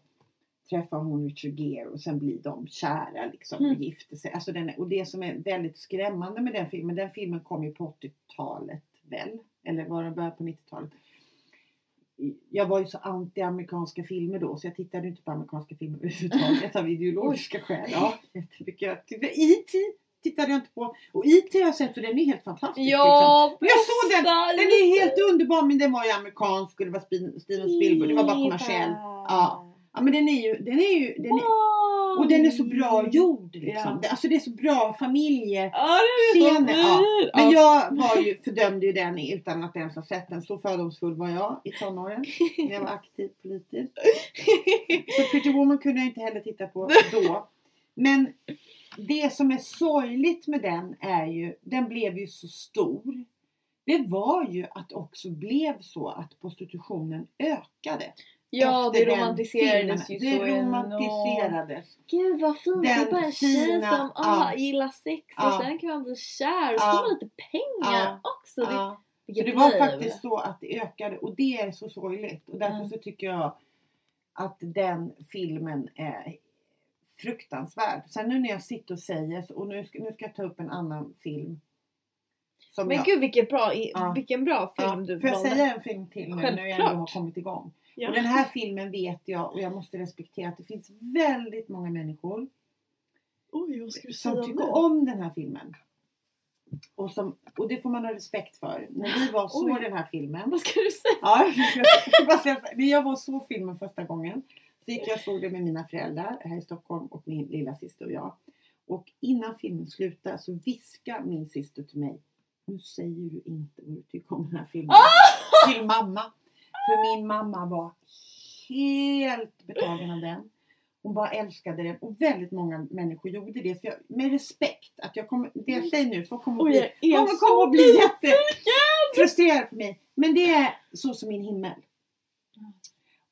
träffar hon Richard Gere och sen blir de kära liksom och Mm. gifter sig. Alltså den och det som är väldigt skrämmande med den filmen, den filmen kom ju på 80-talet väl? Eller var den början på 90-talet? Jag var ju så anti-amerikanska filmer då så jag tittade inte på amerikanska filmer överhuvudtaget av *laughs* ideologiska skäl. Ja, jättemycket. Jag tyckte- E.T. tittade jag inte på. Och E.T. har jag sett och den är helt fantastisk. liksom. Ja, Men jag såg den. Den är helt underbar men den var ju amerikansk och det var Steven Spielberg. Det var bara kommersiell. Ja. Ja men den är ju, den är ju, den är, och den är så bra gjord liksom. Ja. Det- Alltså det är så bra familje. Ja. Men Ja. jag var ju, fördömde ju den utan att ens ha sett den. Så fördomsfull var jag i tonåren. När jag var aktiv politiskt. *laughs* Så Pretty Woman kunde jag inte heller titta på då. Men det som är sorgligt med den är ju, den blev ju så stor. Det var ju att också blev så att prostitutionen ökade. Ja, det romantiserades filmen. ju så Det romantiserades. Gud vad fint. Den det är bara en tjej som ah, gillar sex och sen kan man bli kär och så får man lite pengar Ja. också. Ja. Så vilket det var liv. faktiskt så att det ökade och det är så sorgligt. Och därför Mm. så tycker jag att den filmen är fruktansvärd. Sen nu när jag sitter och säger, så- och nu ska, nu ska jag ta upp en annan film. Som Men jag, gud vilken bra, Ja. vilken bra film ja, du Får jag valde. säga en film till nu när jag ändå har kommit igång? Ja. Och den här filmen vet jag och jag måste respektera att det finns väldigt många människor Oj, vad ska du som tycker nu? om den här filmen. Och, som, och det får man ha respekt för. När vi var såg Oj. den här filmen. Vad ska du säga? Ja, *laughs* jag så. När jag var såg filmen första gången. Gick jag såg den med mina föräldrar här i Stockholm och min lilla syster och jag. Och innan filmen slutade så viskade min syster till mig. Nu säger du inte vad du tycker om den här filmen. Ah! Till mamma. För min mamma var helt betagen av den. Hon bara älskade den och väldigt många människor gjorde det. Så jag, med respekt, att jag kommer, det jag säger nu, folk kommer att bli, så kommer att bli jättefrustrerade på mig. Men det är så som min himmel.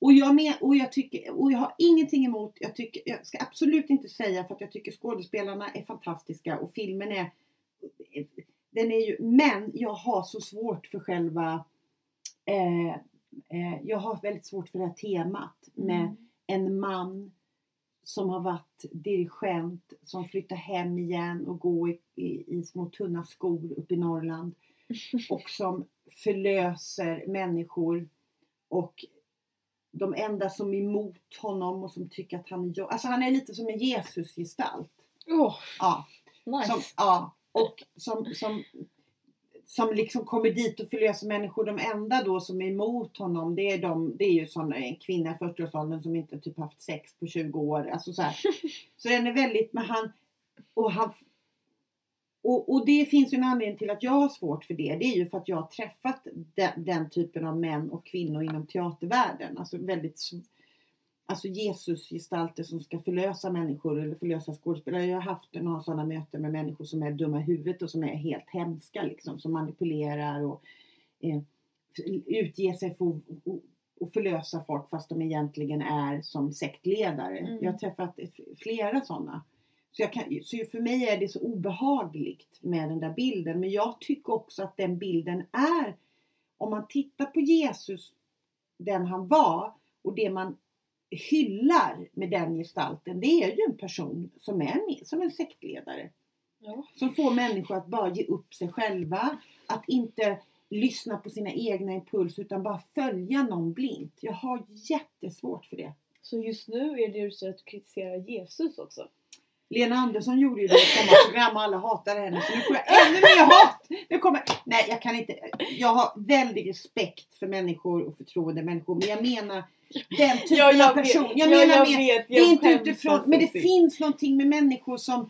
Och jag, men, och jag tycker, och jag har ingenting emot, jag, tycker, jag ska absolut inte säga för att jag tycker skådespelarna är fantastiska och filmen är, den är ju, men jag har så svårt för själva, eh, eh, jag har väldigt svårt för det här temat med Mm. en man som har varit dirigent som flyttar hem igen och går i, i, i små tunna skor uppe i Norrland *laughs* och som förlöser människor och de enda som är emot honom och som tycker att han är jo- Alltså han är lite som en Jesusgestalt. Åh, Ja, nice. som, ja, och som, som, som liksom kommer dit och förlöser människor. De enda då som är emot honom det är, de, det är ju såna, en kvinna i 40-årsåldern som inte typ haft sex på 20 år. Alltså så, här. *laughs* så den är väldigt, men han, och han och, och det finns ju en anledning till att jag har svårt för det. Det är ju för att jag har träffat den, den typen av män och kvinnor inom teatervärlden. Alltså väldigt Alltså Jesusgestalter som ska förlösa människor eller förlösa skådespelare. Jag har haft några sådana möten med människor som är dumma i huvudet och som är helt hemska liksom. Som manipulerar och eh, utger sig för att och- förlösa folk fast de egentligen är som sektledare. Mm. Jag har träffat flera sådana. Så, jag kan, så för mig är det så obehagligt med den där bilden. Men jag tycker också att den bilden är, om man tittar på Jesus, den han var och det man hyllar med den gestalten, det är ju en person som är som en sektledare. Ja. Som får människor att bara ge upp sig själva. Att inte lyssna på sina egna impulser utan bara följa någon blint. Jag har jättesvårt för det. Så just nu är det ju så att kritisera Jesus också. Lena Andersson gjorde ju det i ett sommarprogram och alla hatade henne så nu får jag ännu mer hat! Nu kommer, nej jag kan inte. Jag har väldig respekt för människor och förtroende människor men jag menar den typen Ja, jag av person. vet. Jag Ja, menar jag med, vet. det är Jag inte utifrån, men det finns någonting med människor som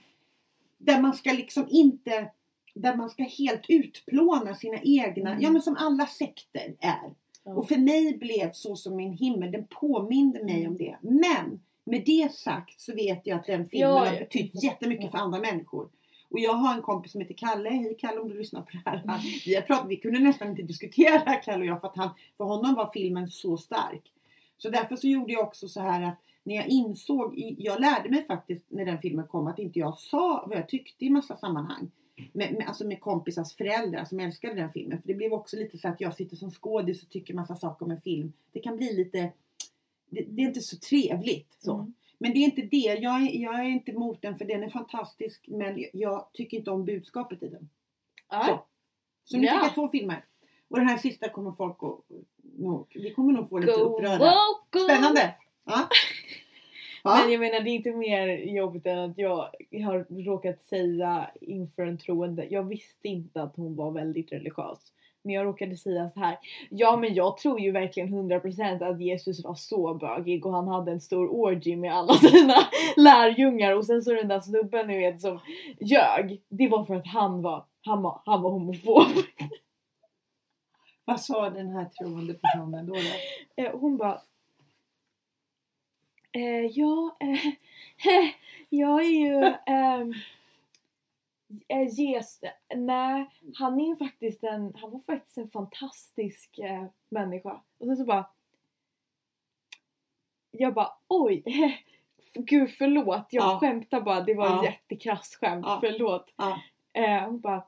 där man ska liksom inte där man ska helt utplåna sina egna, Mm. ja men som alla sekter är. Ja. Och för mig blev så som min himmel, den påminde mig Mm. om det. Men med det sagt så vet jag att den filmen Ja, har betytt jättemycket för andra människor. Och jag har en kompis som heter Kalle. Hej Kalle om du lyssnar på det här. Mm. Vi, har pratat, vi kunde nästan inte diskutera *laughs* Kalle och jag för att han, för honom var filmen så stark. Så därför så gjorde jag också så här att när jag insåg, jag lärde mig faktiskt när den filmen kom att inte jag sa vad jag tyckte i massa sammanhang. Med, med, alltså med kompisars föräldrar som älskade den filmen. För det blev också lite så att jag sitter som skådis och tycker massa saker om en film. Det kan bli lite, det, det är inte så trevligt. Så. Mm. Men det är inte det. Jag är, jag är inte emot den för den är fantastisk. Men jag tycker inte om budskapet i den. Nej. Så. Så nu Ja. fick jag två filmer. Och den här sista kommer folk att... nog- Vi kommer nog få lite Go upprörda. woke, go. Spännande! Ja. Ja. Men jag menar det är inte mer jobbigt än att jag har råkat säga inför en troende. Jag visste inte att hon var väldigt religiös. Men jag råkade säga så här. Ja men jag tror ju verkligen 100% att Jesus var så bögig och han hade en stor orgy med alla *laughs* sina lärjungar och sen så den där snubben ni vet som ljög. Det var för att han var, han var, han var homofob. *laughs* Vad sa den här troende personen då? då? *laughs* Eh, hon bara eh, Ja, eh, jag är ju eh, Jesus. Nej, han är ju faktiskt en, han var faktiskt en fantastisk eh, människa. Och sen så bara jag bara oj, *laughs* gud förlåt, jag Ja. skämtar bara, det var Ja. jättekrasst skämt, Ja. förlåt. Ja. Eh, hon bara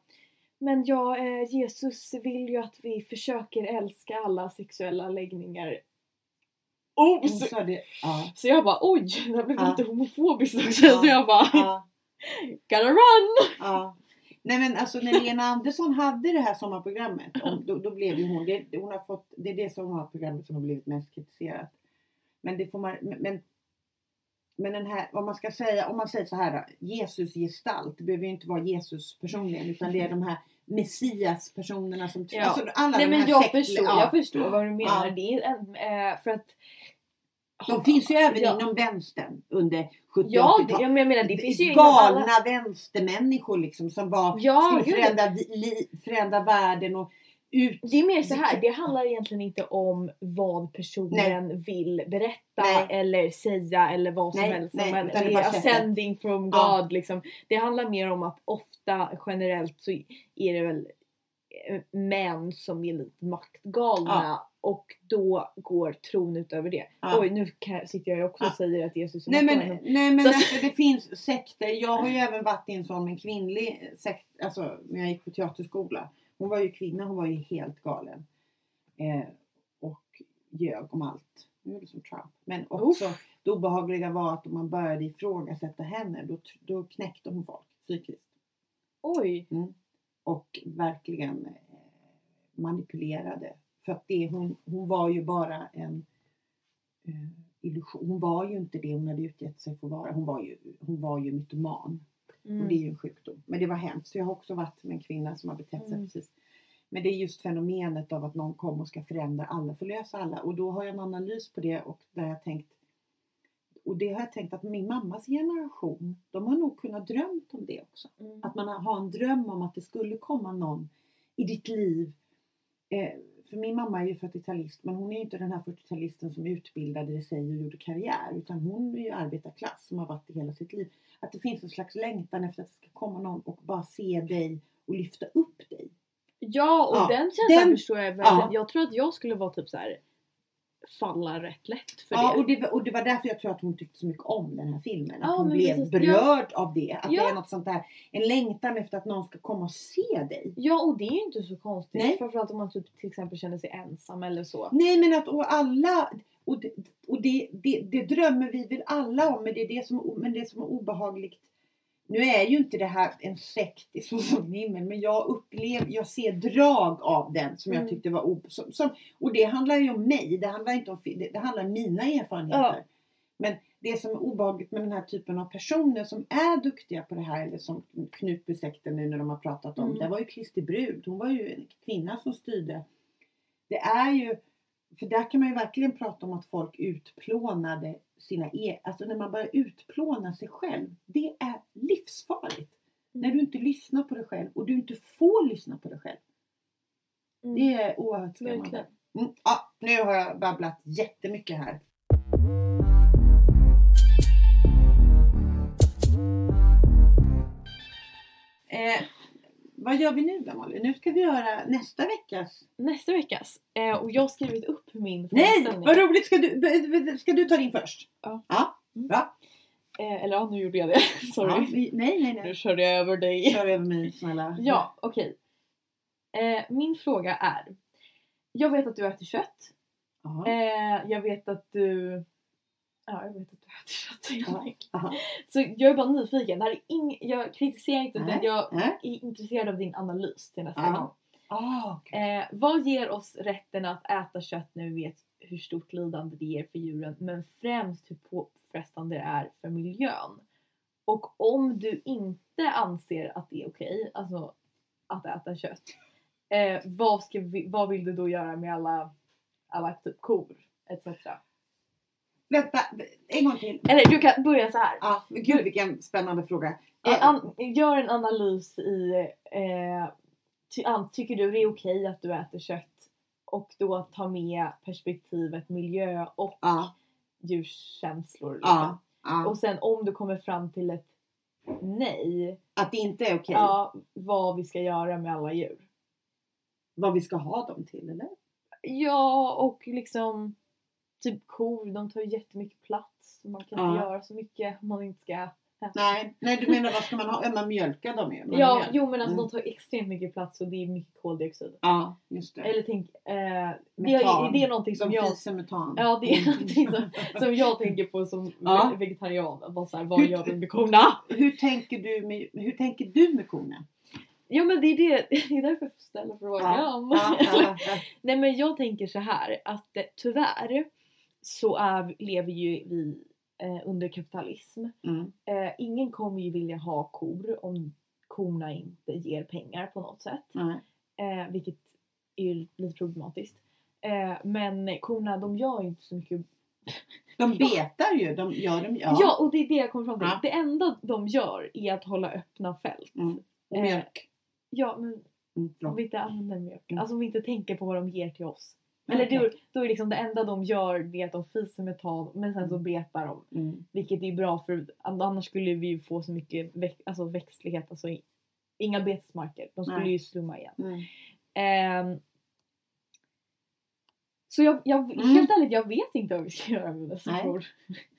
men ja, eh, Jesus vill ju att vi försöker älska alla sexuella läggningar. Oh, så, så jag bara oj, det här blev lite homofobiskt också. Så jag bara. Gotta run! Ja. Nej men alltså när Lena Andersson hade det här sommarprogrammet. Om, då, då blev ju hon, det, hon har fått, det är det sommarprogrammet som har blivit mest kritiserat. Men det får man, men, men den här, vad man ska säga, om man säger så här då, Jesus gestalt, det behöver ju inte vara Jesus personligen utan det är de här Messias personerna som, Ja. alltså alla Nej de men här jag sekt- förstår, ja. jag förstår vad du menar. Ja. Det är eh, för att De finns ju även ja. inom vänstern under 70 Ja, det, 80-talet. jag menar det finns ju galna alla... vänstermänniskor liksom som var, Ja, skulle gud. förändra, li, förändra världen och ut. Det är mer så här, det handlar egentligen inte om vad personen vill berätta Nej. eller säga eller vad som Nej, helst. nej, utan det är ascending from God Ja. liksom. Det handlar mer om att ofta generellt så är det väl män som är lite maktgalna och då går tron ut över det. Ja. Oj nu kan, sitter jag också och Ja. säger att Jesus är Nej men, nej, men Så- alltså, det finns sekter. Jag har ju även varit i en sån med kvinnlig sekt. Alltså när jag gick på teaterskola. Hon var ju kvinna, hon var ju helt galen. Eh, och ljög om allt. Nu är det som Trump. Men också det obehagliga var att om man började ifrågasätta henne då, då knäckte hon folk psykiskt. Oj! Och verkligen eh, manipulerade. För att det, hon, hon var ju bara en eh, illusion. Hon var ju inte det hon hade utgett sig för att vara. Hon var ju, hon var ju mytoman. Mm. Och det är ju en sjukdom. Men det var hemskt. Så jag har också varit med en kvinna som har betett sig Mm. precis. Men det är just fenomenet av att någon kommer och ska förändra alla, förlösa alla. Och då har jag en analys på det och där jag tänkt och det har jag tänkt att min mammas generation, de har nog kunnat drömt om det också. Mm. Att man har en dröm om att det skulle komma någon i ditt liv. Eh, för min mamma är ju 40-talist men hon är ju inte den här 40-talisten som utbildade sig och gjorde karriär. Utan hon är ju arbetarklass som har varit det hela sitt liv. Att det finns en slags längtan efter att det ska komma någon och bara se dig och lyfta upp dig. Ja och Ja, den känslan den- förstår jag verkligen. ja. Jag tror att jag skulle vara typ så här falla rätt lätt för Ja, det. och det, och det var därför jag tror att hon tyckte så mycket om den här filmen. Att Ja, hon blev precis. berörd av det. Att Ja. det är något sånt där, en längtan efter att någon ska komma och se dig. Ja och det är ju inte så konstigt. Nej. Framförallt om man typ till exempel känner sig ensam eller så. Nej men att och alla, och, det, och det, det, det drömmer vi väl alla om men det är det som, men det som är obehagligt. Nu är ju inte det här en sekt i *laughs* så som himmel men jag upplever, jag ser drag av den som jag Mm. tyckte var ob, som, som, Och det handlar ju om mig, det handlar inte om, det, det handlar om mina erfarenheter. Ja. Men det som är obehagligt med den här typen av personer som är duktiga på det här eller som Knutbysekten nu när de har pratat om. Mm. Det var ju Kristi brud, hon var ju en kvinna som styrde. Det är ju, för där kan man ju verkligen prata om att folk utplånade sina e Alltså när man börjar utplåna sig själv. Det är livsfarligt. Mm. När du inte lyssnar på dig själv och du inte får lyssna på dig själv. Mm. Det är oerhört skrämmande. Mm. Ja, nu har jag babblat jättemycket här. Eh, vad gör vi nu då Molly? Nu ska vi göra nästa veckas. Nästa veckas. Eh, och jag har skrivit upp min Nej, vad roligt! Ska du, ska du ta din först? Ja. Ja, Mm. bra. Eh, eller ja, nu gjorde jag det. *laughs* Sorry. Ja, vi, nej, nej, Nu nej. körde jag över dig. Kör över mig snälla. Ja, okej. Eh, min fråga är. Jag vet att du äter kött. Eh, jag vet att du... Ja, jag vet att du äter kött. Ja. Så jag är bara nyfiken. Det här är ing... Jag kritiserar inte utan jag är intresserad av din analys till nästa gång. Ah, okej. Eh, vad ger oss rätten att äta kött när vi vet hur stort lidande det ger för djuren men främst hur påfrestande det är för miljön? Och om du inte anser att det är okej, alltså att äta kött, eh, vad, ska vi, vad vill du då göra med alla, alla typ kor etc? Vänta, en gång till. Eller du kan börja så här. Ja, gud vilken spännande fråga. Eh, an, gör en analys i, eh, ty, an, tycker du det är okej att du äter kött? Och då ta med perspektivet miljö och ja, djurkänslor. Liksom. ja, ja. Och sen om du kommer fram till ett nej, Att det inte är okej. ja, vad vi ska göra med alla djur. Vad vi ska ha dem till eller? Ja, och liksom typ kor, de tar ju jättemycket plats. Man kan inte Ja. göra så mycket om man inte ska Nej, nej du menar vad ska man ha? Man mjölkar dem ju. Man Ja, mjölk. jo men alltså Mm. de tar extremt mycket plats och det är mycket koldioxid. Ja, just det. Eller tänk, eh, det, är, Metan. det är någonting som De jag, fiser metan. ja, det är någonting som, som jag tänker på som Ja. vegetarian. Bara så här, vad Hur- gör vi med korna? Hur tänker du med, hur tänker du med korna? Ja men det är, det, *laughs* det är därför jag ställer frågan. *laughs* Ja, ja, ja. Nej men jag tänker så här att eh, tyvärr så är, lever ju vi eh, under kapitalism. Mm. Eh, ingen kommer ju vilja ha kor om korna inte ger pengar på något sätt. Nej. Eh, vilket är lite problematiskt. Eh, men korna de gör ju inte så mycket. De betar ju. De gör dem, ja. Ja. och det är det jag kommer fram till. Ja. Det enda de gör är att hålla öppna fält. Mm. Och Eh, mjölk. Ja men Mm. Om vi inte använder mjölk. Mm. Alltså om vi inte tänker på vad de ger till oss. Eller då, då är liksom det enda de gör det är att de fiser med tal men sen så Mm. betar de. Mm. Vilket är bra för annars skulle vi ju få så mycket väx, alltså växtlighet. Alltså inga betesmarker. De skulle Nej. ju slumma igen. Ehm, så jag, jag, Mm. helt ärligt, jag vet inte vad vi ska göra med dessa Nej. frågor.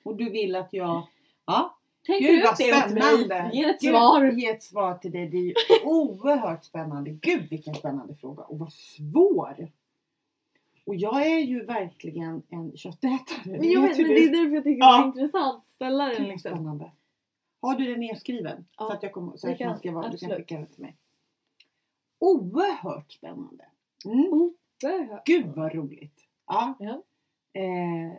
Och du vill att jag... Ja, Tänk Gud ut vad det spännande! Ge ett Gud, svar. Ge ett svar till dig. Det är ju oerhört spännande. Gud vilken spännande fråga och vad svår! Och jag är ju verkligen en köttätare. Men jag vet, men det är därför jag tycker Ja. det är intressant. Ställa Gud, den liksom. spännande. Har du den nedskriven? Ja, så att jag kommer, så att man kan- ska vara, du kan skicka den till mig. Oerhört spännande! Mm. Börja. Gud vad roligt! Ja. Ja. Eh,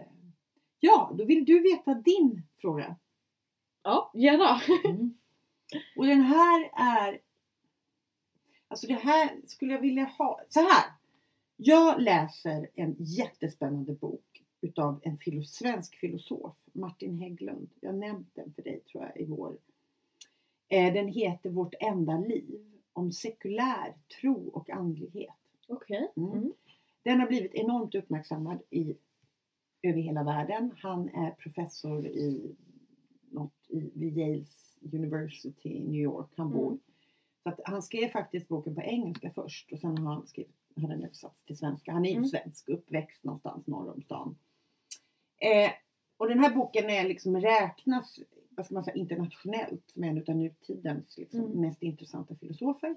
ja, då vill du veta din fråga. Ja, gärna. Och den här är... Alltså det här skulle jag vilja ha... Så här! Jag läser en jättespännande bok utav en filo, svensk filosof, Martin Hägglund. Jag har nämnt den för dig tror jag i vår. Eh, den heter Vårt enda liv. Om sekulär tro och andlighet. Okej. Mm. Mm. Den har blivit enormt uppmärksammad i, över hela världen. Han är professor i, något, i vid Yales University i New York. Han bor. Mm. Så att han skrev faktiskt boken på engelska först och sen har han skrivit, har den översatts till svenska. Han är ju Mm. svensk, uppväxt någonstans norr om stan. Eh, och den här boken är liksom räknas vad ska man säga, internationellt som en av nutidens liksom, Mm. mest intressanta filosofer.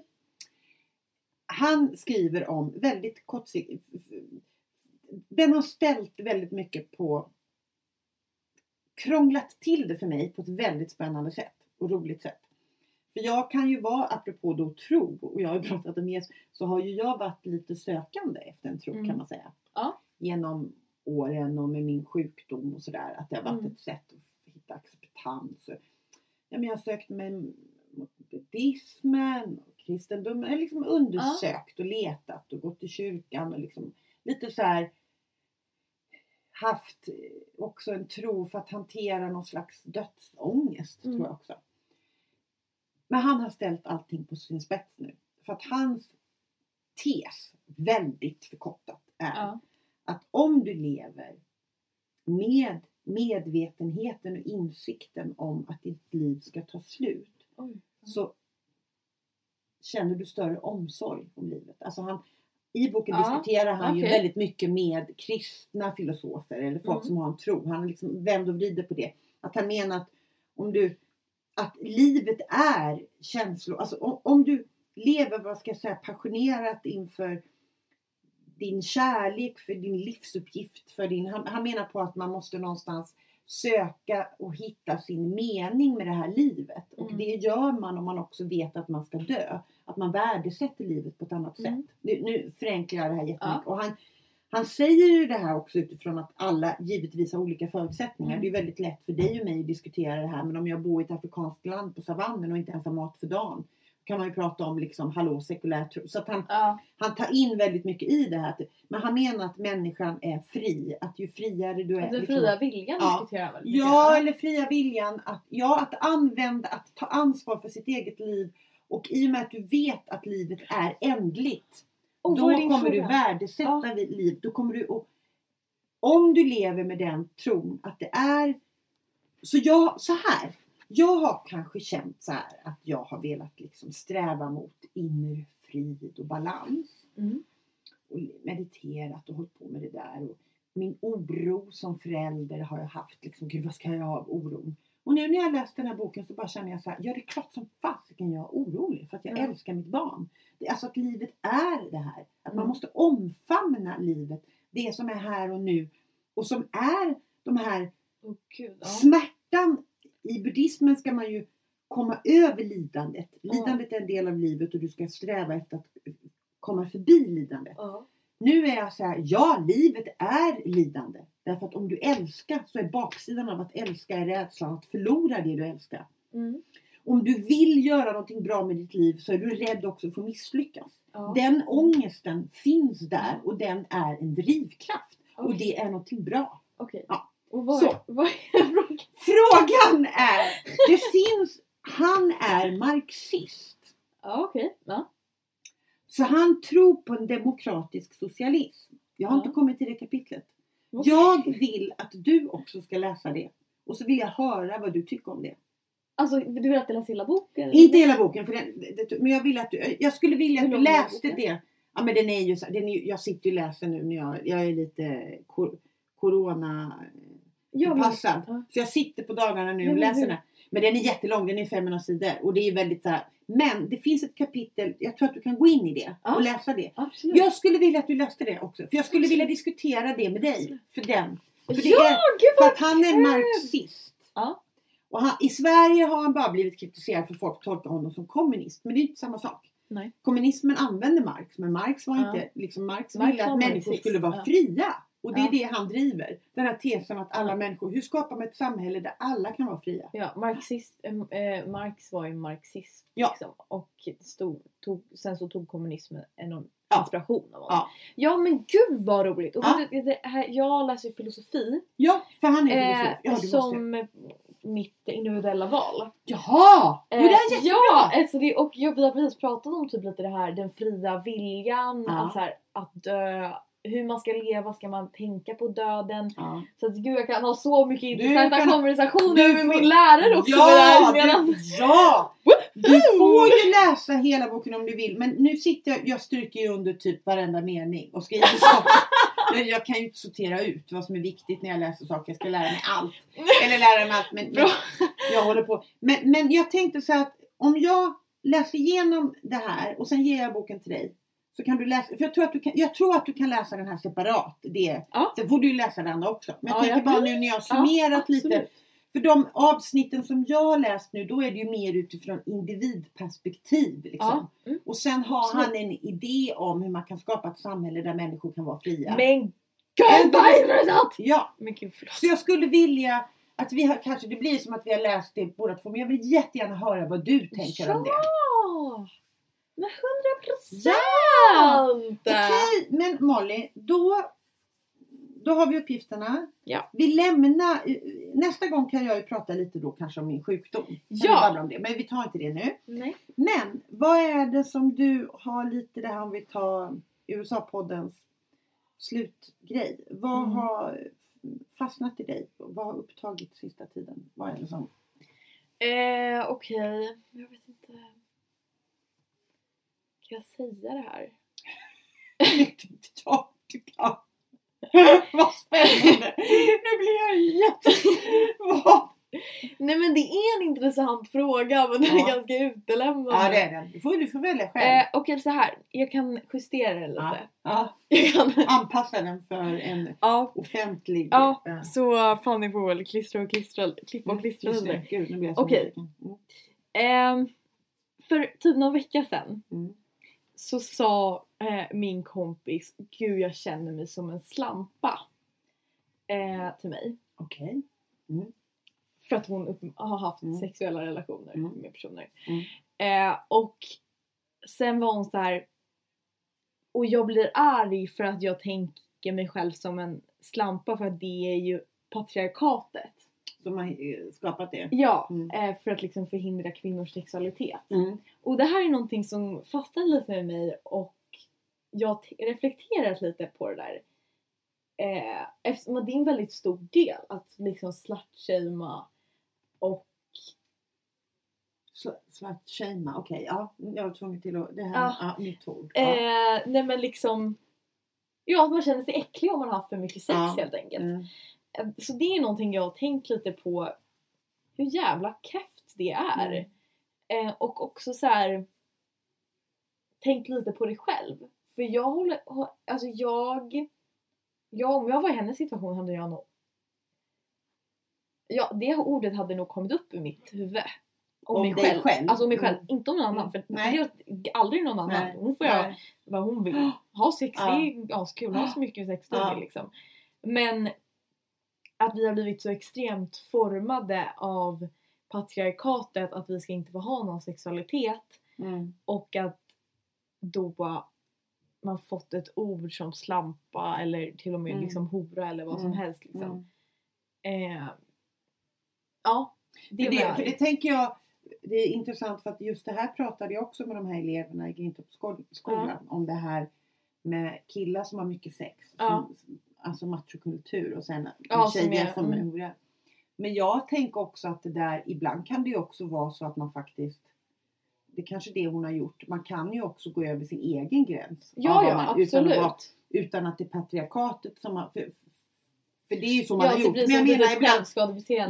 Han skriver om väldigt kortsiktigt den har ställt väldigt mycket på krånglat till det för mig på ett väldigt spännande sätt och roligt sätt. För jag kan ju vara, apropå då tro, och jag har ju *laughs* pratat om Jesus, så har ju jag varit lite sökande efter en tro Mm. kan man säga. Ja. Genom åren och med min sjukdom och sådär. Att det har varit Mm. ett sätt att hitta acceptans. Ja, men jag har sökt mig mot buddhismen och kristendomen. Jag har liksom undersökt och letat och gått till kyrkan och liksom lite så här haft också en tro för att hantera någon slags dödsångest Mm. tror jag också. Men han har ställt allting på sin spets nu. För att hans tes, väldigt förkortat, är Ja. att om du lever med medvetenheten och insikten om att ditt liv ska ta slut Oj. så känner du större omsorg om livet. Alltså han, I boken Ja, diskuterar han ju okej. väldigt mycket med kristna filosofer eller folk Mm. som har en tro. Han liksom vänder och vrider på det. Att han menar att om du att livet är känslor. Alltså om, om du lever, vad ska jag säga, passionerat inför din kärlek, för din livsuppgift, för din... Han, han menar på att man måste någonstans söka och hitta sin mening med det här livet. Och Mm. det gör man om man också vet att man ska dö. Att man värdesätter livet på ett annat Mm. sätt. Nu, nu förenklar jag det här jättemycket. Ja. Och han, han säger ju det här också utifrån att alla givetvis har olika förutsättningar. Mm. Det är väldigt lätt för dig och mig att diskutera det här. Men om jag bor i ett afrikanskt land på savannen och inte ens har mat för dagen. kan man ju prata om liksom, hallå sekulär tro. Så att han, Ja. han tar in väldigt mycket i det här. Men han menar att människan är fri. Att ju friare du är. Den liksom- fria viljan Ja. diskuterar väldigt mycket. Ja, eller fria viljan att, ja, att använda, att ta ansvar för sitt eget liv. Och i och med att du vet att livet är ändligt. Och då kommer du fråga? värdesätta Ja. liv. Då kommer du att, om du lever med den tron att det är så jag, så här. Jag har kanske känt så här att jag har velat liksom sträva mot inre frid och balans Mm. och mediterat och hållit på med det där. Och min oro som förälder har jag haft. Liksom, Gud, vad ska jag ha av oron? Och nu när jag läst den här boken så bara känner jag så här. Ja, det är klart som fasiken jag är orolig för att jag Mm. älskar mitt barn. Alltså att livet är det här. Att man Mm. måste omfamna livet. Det som är här och nu. Och som är de här Åh gud. Ja. smärtan. I buddhismen ska man ju komma över lidandet. Lidandet är en del av livet och du ska sträva efter att komma förbi lidandet. Ja. Nu är jag så här, ja livet är lidande. Därför att om du älskar så är baksidan av att älska är rädslan att förlora det du älskar. Mm. Om du vill göra någonting bra med ditt liv så är du rädd också för att misslyckas. Ja. Den ångesten finns där och den är en drivkraft. Och Okej. det är någonting bra. Okej. Ja. Och vad, Så. *laughs* vad är frågan? Frågan är, det finns, han är marxist. Ja okej. Ja. Så han tror på en demokratisk socialism. Jag har Ja. inte kommit till det kapitlet. Okej. Jag vill att du också ska läsa det. Och så vill jag höra vad du tycker om det. Alltså du vill att jag läser hela boken? Inte hela boken, för den, det, men jag vill att du, jag skulle vilja att du läste det. Ja men den är ju den är, jag sitter ju och läser nu när jag, jag är lite kor, corona Ja, passad. ja. Så jag sitter på dagarna nu Ja, och läser den. Men den är jättelång, den är 500 sidor. Och det är väldigt så här. Men det finns ett kapitel, jag tror att du kan gå in i det Ja. och läsa det. Absolut. Jag skulle vilja att du läste det också. För jag skulle vilja diskutera det med dig. Absolut. För den. För det är- För att han är marxist. Ja. Och han, I Sverige har han bara blivit kritiserad för att folk tolkar honom som kommunist. Men det är inte samma sak. Nej. Kommunismen använde Marx, men Marx var Ja. inte, liksom Marx ville att människor marxist, skulle vara ja. fria. Och det är det han driver. Den här tesen att alla människor, hur skapar man ett samhälle där alla kan vara fria? Ja, marxist, eh, Marx var ju marxism. Liksom, och stod, tog, sen så tog kommunismen enorm inspiration av honom. Ja. Ja men gud vad roligt! Och Ja. här, jag läser ju filosofi Ja, för han är eh, filosof. Ja, du måste. Mitt individuella val. Jaha! Jo, det Eh, är jättebra! Ja, alltså det, och jag, vi har precis pratat om typ lite det här den fria viljan, Ja. att, så här, att dö, hur man ska leva, ska man tänka på döden? Ja. Så att gud jag kan ha så mycket intressanta kan- konversationer med får- min lärare också. Ja, medan- du, ja! Du får ju läsa hela boken om du vill. Men nu sitter jag, jag stryker ju under typ varenda mening och skriver saker. Jag, jag kan ju inte sortera ut vad som är viktigt när jag läser saker. Jag ska lära mig allt. *laughs* Eller lära mig allt. Men, men jag håller på. Men, men jag tänkte så att om jag läser igenom det här och sen ger jag boken till dig. Så kan du läsa, för jag tror att du kan, jag tror att du kan läsa den här separat. Det. Ja. Sen får du ju läsa den andra också. Men jag Ja, tänker jag- bara nu när jag har summerat lite. För de avsnitten som jag har läst nu, då är det ju mer utifrån individperspektiv. Liksom. Ja. Mm. Och sen har Absolut. han en idé om hur man kan skapa ett samhälle där människor kan vara fria. Men gud vad intressant! Ja, Men gud förlåt. så jag skulle vilja att vi har, kanske det blir som att vi har läst det båda två, men jag vill jättegärna höra vad du tänker om det. Ja! Med hundra Ja! procent! Okej, men Molly, då, då har vi uppgifterna. Ja. Vi lämnar, nästa gång kan jag ju prata lite då kanske om min sjukdom. Kan Ja. Om det, men vi tar inte det nu. Nej. Men vad är det som du har lite det här om vi tar USA-poddens slutgrej. Vad Mm. har fastnat i dig? Vad har upptagit sista tiden? Vad är det som... Eh, Okej, jag vet inte. Kan jag säga det här? *laughs* Inte jag, du kan. *laughs* Vad spännande! Nu blir jag jätte... Vad? *laughs* Nej men det är en intressant fråga men den Ja. är ganska utelämnande. Ja det är den. Du får, du får välja själv. Eh, Okej så här, jag kan justera det lite. ja. Ja. *laughs* Jag kan, Anpassa den för en ja, offentlig... Ja, eh, så Fanny får väl klistra och klistra, klippa och klistra just det. lite. Gud, nu blir jag så Okej. nyfiken. Mm. Ehm, för typ någon vecka sedan Mm. så sa eh, min kompis Gud jag känner mig som en slampa. Eh, till mig. Okej. För att hon upp, har haft Mm. sexuella relationer Mm. med personer. Mm. Eh, och sen var hon så här. Och jag blir arg för att jag tänker mig själv som en slampa för att det är ju patriarkatet. Som har eh, skapat det. Ja, Mm. eh, för att liksom förhindra kvinnors sexualitet. Mm. Och det här är någonting som fastnade lite med mig och jag reflekterat lite på det där. Eh, eftersom det är en väldigt stor del att liksom slutshamea och Sl- Slutshamea, okej. ja. Jag var tvungen till att... Det här, Ja. ja. nytt ord. Ja. eh, nej men liksom Ja, att man känner sig äcklig om man har haft för mycket sex Ja. helt enkelt. Mm. Eh, Så det är någonting jag har tänkt lite på hur jävla kräft det är. Mm. Eh, och också så här. Tänk lite på dig själv. För jag håller, alltså jag, jag, om jag var i hennes situation hade jag nog Ja, det ordet hade nog kommit upp i mitt huvud. Om, Om mig själv. själv? Alltså om mig själv, Mm. inte om någon annan. För Nej. det är aldrig någon annan. Nej. Hon får göra vad hon vill. Ha sex, Ja. det är askul. Ha så mycket sex Ja. vill liksom. Men att vi har blivit så extremt formade av patriarkatet att vi ska inte få ha någon sexualitet Mm. och att då man fått ett ord som slampa eller till och med Mm. liksom hora eller vad som Mm. helst liksom. Mm. Eh, ja, det det, för det tänker jag, det är intressant för att just det här pratade jag också med de här eleverna i Grintorpsskolan om det här med killar som har mycket sex. Ja. Som, alltså machokultur och sen Ja, tjejer som är mm. Men jag tänker också att det där, ibland kan det ju också vara så att man faktiskt det är kanske det hon har gjort. Man kan ju också gå över sin egen gräns. Ja, ja man, utan, att absolut. vara, utan att det är patriarkatet som har... För, för det är ju så man Ja, har gjort. Men jag menar ibland.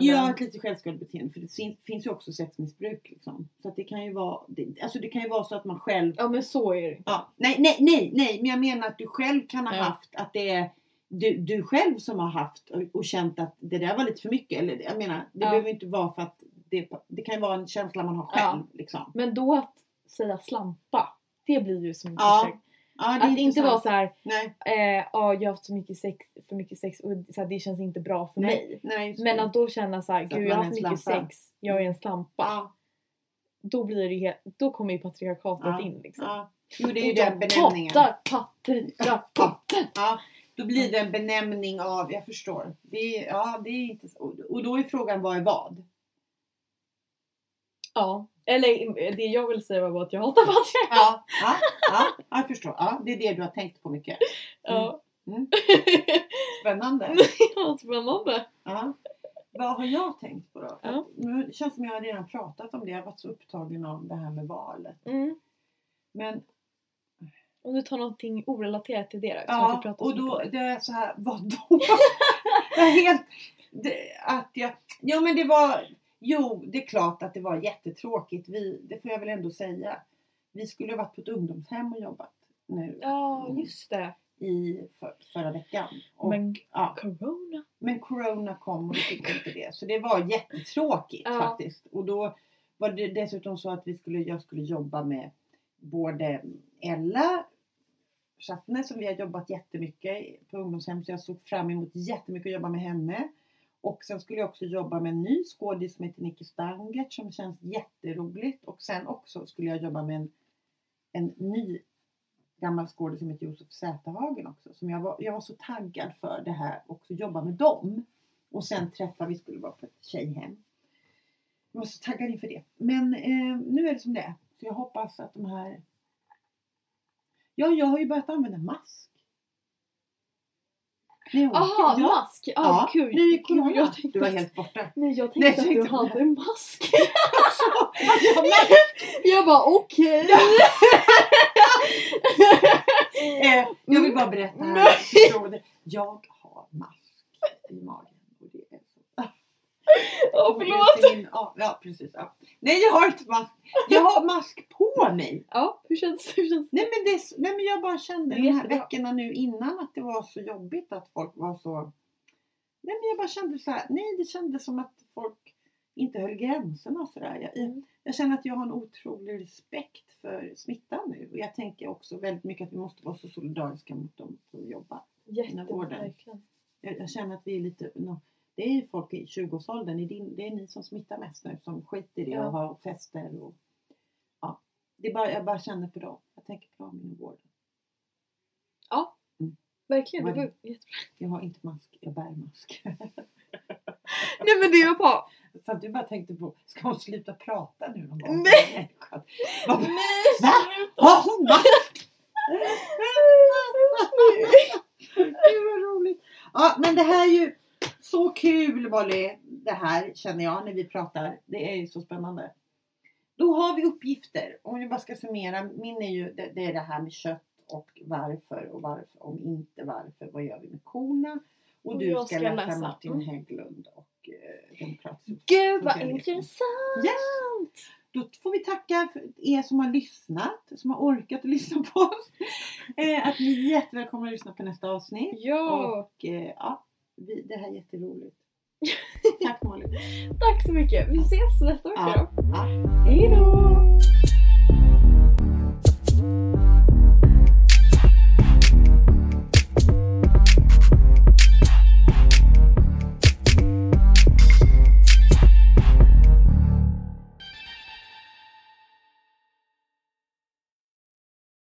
Ja, ett lite självskadebeteende. För det fin- finns ju också sexmissbruk. Liksom. Så att det kan ju vara det, alltså det kan ju vara så att man själv... Ja men så är det. Ja, nej, nej, nej, nej. Men jag menar att du själv kan ha Ja. haft att det är du, du själv som har haft och, och känt att det där var lite för mycket. Eller jag menar, det Ja. behöver inte vara för att det, det kan ju vara en känsla man har själv. Liksom. Men då att säga slampa, det blir ju som Ja. Ja, Att inte vara så här, Nej, eh, ja jag har haft så mycket sex, för mycket sex och så här, det känns inte bra för mig. nej, nej. just Men att då känna så här, gud jag har haft mycket slampa. sex, jag är en slampa. Ja, Då blir det helt, då kommer ju patriarkatet Ja, in liksom. ja. Jo, det är ju Och den benämningen. Hatar patriarkatet! Ja, då blir det en benämning av, jag förstår. Det är, ja, det är inte Och då är frågan vad är vad? Ja. Eller det jag vill säga var att jag hatar patriarkatet. Ja, ja, ja, jag förstår. Ja, det är det du har tänkt på mycket. Ja. Mm. Spännande. *laughs* ja, spännande. Ja. Vad har jag tänkt på då? Ja. Nu det känns som jag har redan pratat om det. Jag har varit så upptagen av det här med valet. Mm. Men Om du tar någonting orelaterat till det då, ja, och då det. är så här, vadå? *laughs* jag är helt... Det, att jag, ja men det var... Jo, det är klart att det var jättetråkigt. Vi, det får jag väl ändå säga. Vi skulle ha varit på ett ungdomshem och jobbat nu Ja, just det. i för, förra veckan. Och, Men ja, corona. men corona kom och vi fick inte det. Så det var jättetråkigt Ja. faktiskt. Och då var det dessutom så att vi skulle, jag skulle jobba med både Ella Schattner som vi har jobbat jättemycket på ungdomshem så jag såg fram emot jättemycket att jobba med henne. Och sen skulle jag också jobba med en ny skådis som heter Nicky Stangert som känns jätteroligt. Och sen också skulle jag jobba med en, en ny gammal skådis som heter Josef Zäterhagen också. Som jag, var, jag var så taggad för det här och också jobba med dem. Och sen träffa, vi skulle vara på ett tjejhem. Jag var så taggad inför det. Men eh, nu är det som det är. Så jag hoppas att de här... Ja, jag har ju börjat använda mask. Jag Jaha, ja. mask! Ja, Ja, är Gud, corona. jag tänkte Du var helt borta. Nej, jag Nej, tänkte jag att du tänkte- hade en mask. Ja, *laughs* *laughs* jag bara okej. *laughs* Eh, jag vill bara berätta här. Jag har mask i magen. Och det är så... Åh, förlåt. Min, ja, ja, precis. Ja. Nej, jag har inte mask. Jag har mask på mig. Ja, hur känns hur känns Nej men, det, nej men jag bara kände Det de här jättebra. veckorna nu innan att det var så jobbigt att folk var så... Nej men jag bara kände så här, nej det kändes som att folk inte höll gränserna sådär. Jag, Mm. jag känner att jag har en otrolig respekt för smittan nu. Och jag tänker också väldigt mycket att vi måste vara så solidariska mot dem som jobbar. Jättebra, vården. verkligen. Jag, jag känner att vi är lite... No, det är ju folk i 20-årsåldern, det är, ni som smittar mest nu som skiter i det Ja. och har fester och... Ja, det är bara, jag bara känner på dem. Jag tänker på dem inom vården. Verkligen, det var jättebra. Jag har inte mask, jag bär mask. *laughs* Nej men det var bara... Så att du bara tänkte på, ska hon sluta prata nu någon gång? Nej. *laughs* Vad- Nej, Va? Har hon mask? *laughs* Gud vad roligt. Ja men det här är ju så kul Molly. Det här känner jag när vi pratar. Det är ju så spännande. Då har vi uppgifter. Om jag bara ska summera. Min är ju det, det är det här med kött och varför och varför. Om inte varför. Vad gör vi med korna? Och, Och du ska ska läsa, läsa. Martin Mm. Hägglund och eh, demokratisk Gud vad intressant! Yes! Då får vi tacka er som har lyssnat, som har orkat att lyssna på oss. Eh, att ni är jättevälkomna att lyssna på nästa avsnitt. Ja, Och eh, ja, vi, det här är jätteroligt. *laughs* Tack Molly. tack så mycket. Vi ses nästa vecka Ja. då. Ja. Hej då!